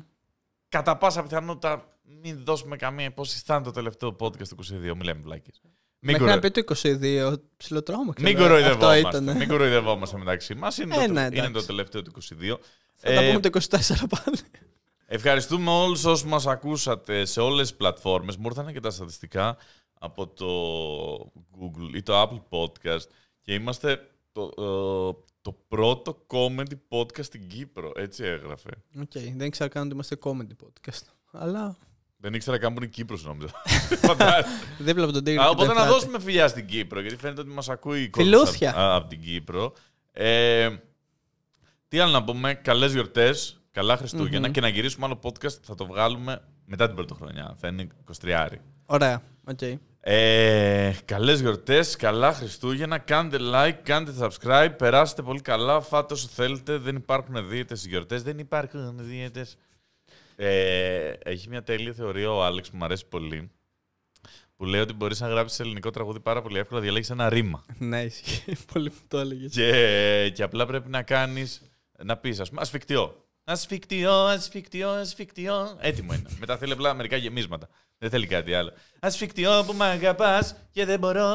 Κατά πάσα πιθανότητα μην δώσουμε καμία υπόσταση. Θα είναι το τελευταίο podcast του 22. Μιλάμε βλάκες. Μην, Μέχρι να κορο... πει το 22, ψιλοτρόμαξα. μην βέβαια. Αυτό κοροϊδευόμαστε. ήταν. Μην κοροϊδευόμαστε μεταξύ μας. Είναι, Ε, το... ναι, είναι εντάξει. το τελευταίο του 22. Θα τα Ε, πούμε το 24 πάλι. Ευχαριστούμε όλους όσους μας ακούσατε σε όλες τις πλατφόρμες. Μου ήρθαν και τα στατιστικά από το Google ή το Apple Podcast και είμαστε το, ε, το πρώτο comedy podcast στην Κύπρο. Έτσι έγραφε. Οκ, δεν ήξερα καν ότι είμαστε comedy podcast. Αλλά Δεν ήξερα καν που είναι Κύπρος νόμιζα. Φαντάζεσαι. δίπλα από τον Τίγρη. Α, και Οπότε τον να Ευφράτη. δώσουμε φιλιά στην Κύπρο, γιατί φαίνεται ότι μας ακούει η Φιλούθια. από, από την Κύπρο. Ε, τι άλλο να πούμε, καλές γιορτές, καλά Χριστούγεννα και να γυρίσουμε άλλο podcast θα το βγάλουμε μετά την πρωτοχρονιά. Θα είναι 23. Ωραία, οκ. Ε, καλές γιορτές, καλά Χριστούγεννα, κάντε like, κάντε subscribe, περάστε πολύ καλά, φάτε όσο θέλετε, δεν υπάρχουν δίαιτες στις γιορτές, δεν υπάρχουν δίαιτες. Ε, έχει μια τέλεια θεωρία ο Άλεξ που μου αρέσει πολύ, που λέει ότι μπορείς να γράψεις ελληνικό τραγούδι πάρα πολύ εύκολα, διαλέγεις ένα ρήμα. Ναι, ισχύει. Πολύ μου το έλεγες. Και, και απλά πρέπει να κάνεις, να πεις, ας πούμε, ασφυκτιώ. Ασφυκτιώ, ασφυκτιώ, ασφυκτιώ. Έτοιμο είναι. Μετά θέλει απλά μερικά γεμίσματα. Δεν θέλει κάτι άλλο. Ασφικτιό που με αγαπάς και δεν μπορώ.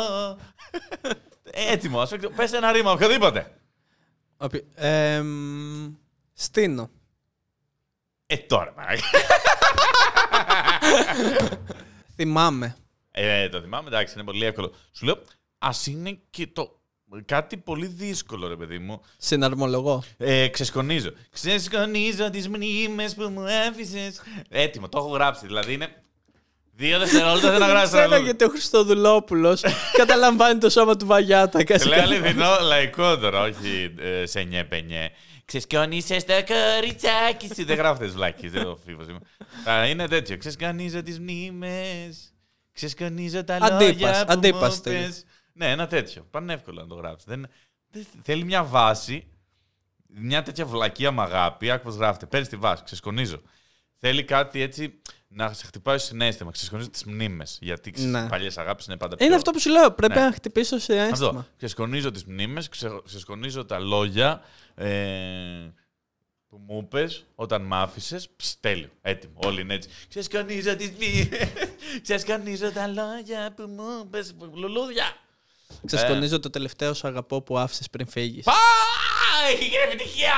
Έτοιμο, ασφικτιό. Πες ένα ρήμα, οποιοδήποτε. Οπι- εμ, Στείνω. Ε, τώρα, μαλάκα. Θυμάμαι. Ε, το θυμάμαι, εντάξει, είναι πολύ εύκολο. Σου λέω, ας είναι και το κάτι πολύ δύσκολο, ρε παιδί μου. Συναρμολογώ. Ε, ξεσκονίζω. Ξεσκονίζω τις μνήμες που μου άφησες. Έτοιμο, το έχω γράψει. Δηλαδή είναι δύο δευτερόλεπτα δεν γράψει Ξέρω τραγούδι. γιατί ο Χριστοδουλόπουλος καταλαμβάνει το σώμα του Βαγιάτα. και Σε σε λέει κάνει- αληθινό λαϊκό τώρα, όχι ε, σε νιέ πενιέ. Ξεσκονίσε στο κοριτσάκι σου. δεν γράφω τις βλάκες, δεν το φίβος είμαι. Α, είναι τέτοιο. Ξεσκονίζω τις μνήμες. Ξεσκονίζω τα Αντίπας, λόγια που αντίπας μου στυλ. πες. Ναι, ένα τέτοιο. Πανεύκολο να το γράψεις. Δεν, δεν- θέλει μια βάση, μια τέτοια βλακεία με αγάπη. Άκου πώς γράφεται. Παίρνεις τη βάση, ξεσκονίζω. Θέλει κάτι έτσι να σε χτυπάει στο συνέστημα. Ξεσκονίζω τις μνήμες. Γιατί ξέρεις, Ναι. οι παλιές αγάπες είναι πάντα πιο... Είναι αυτό που σου λέω. Πρέπει Ναι. να χτυπήσω σε Αυτό. αίσθημα. Ξεσκονίζω τις μνήμες, ξε- ξεσκονίζω τα λόγια ε, που μου είπες όταν μ' άφησες. Ψ, τέλειο. Έτοιμο. Όλοι είναι έτσι. Ξεσκονίζω τις μνήμες. ξεσκονίζω τα λόγια που μου είπες. Λουλούδια. Ξεσκονίζω το τελευταίο σου αγαπώ που άφησες πριν φύγεις. Πα! Έχει γίνει επιτυχία!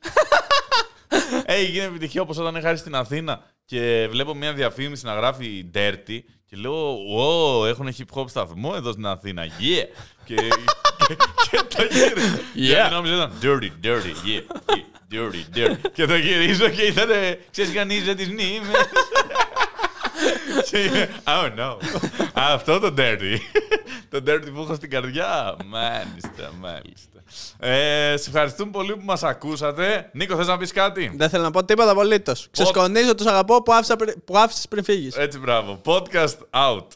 Έχει γίνει επιτυχία όπως όταν είχα έρθει στην Αθήνα και βλέπω μια διαφήμιση να γράφει Dirty και λέω «Wow, έχουν hip hop σταθμό εδώ στην Αθήνα, yeah!» και, και, και το γύριζα. Γιατί νόμιζα ήταν «Dirty, dirty, yeah, yeah, dirty, dirty». και το γυρίζω και ήταν «Ξεσκανίζω τις μνήμες». Και είμαι, Oh no. Αυτό το dirty. το dirty που έχω στην καρδιά. Μάλιστα, μάλιστα. Ε, σε ευχαριστούμε πολύ που μας ακούσατε. Νίκο, θες να πεις κάτι; Δεν θέλω να πω τίποτα απολύτως. Ξεσκονίζω τους αγαπώ που άφησες πριν φύγεις. Έτσι, μπράβο. Podcast out.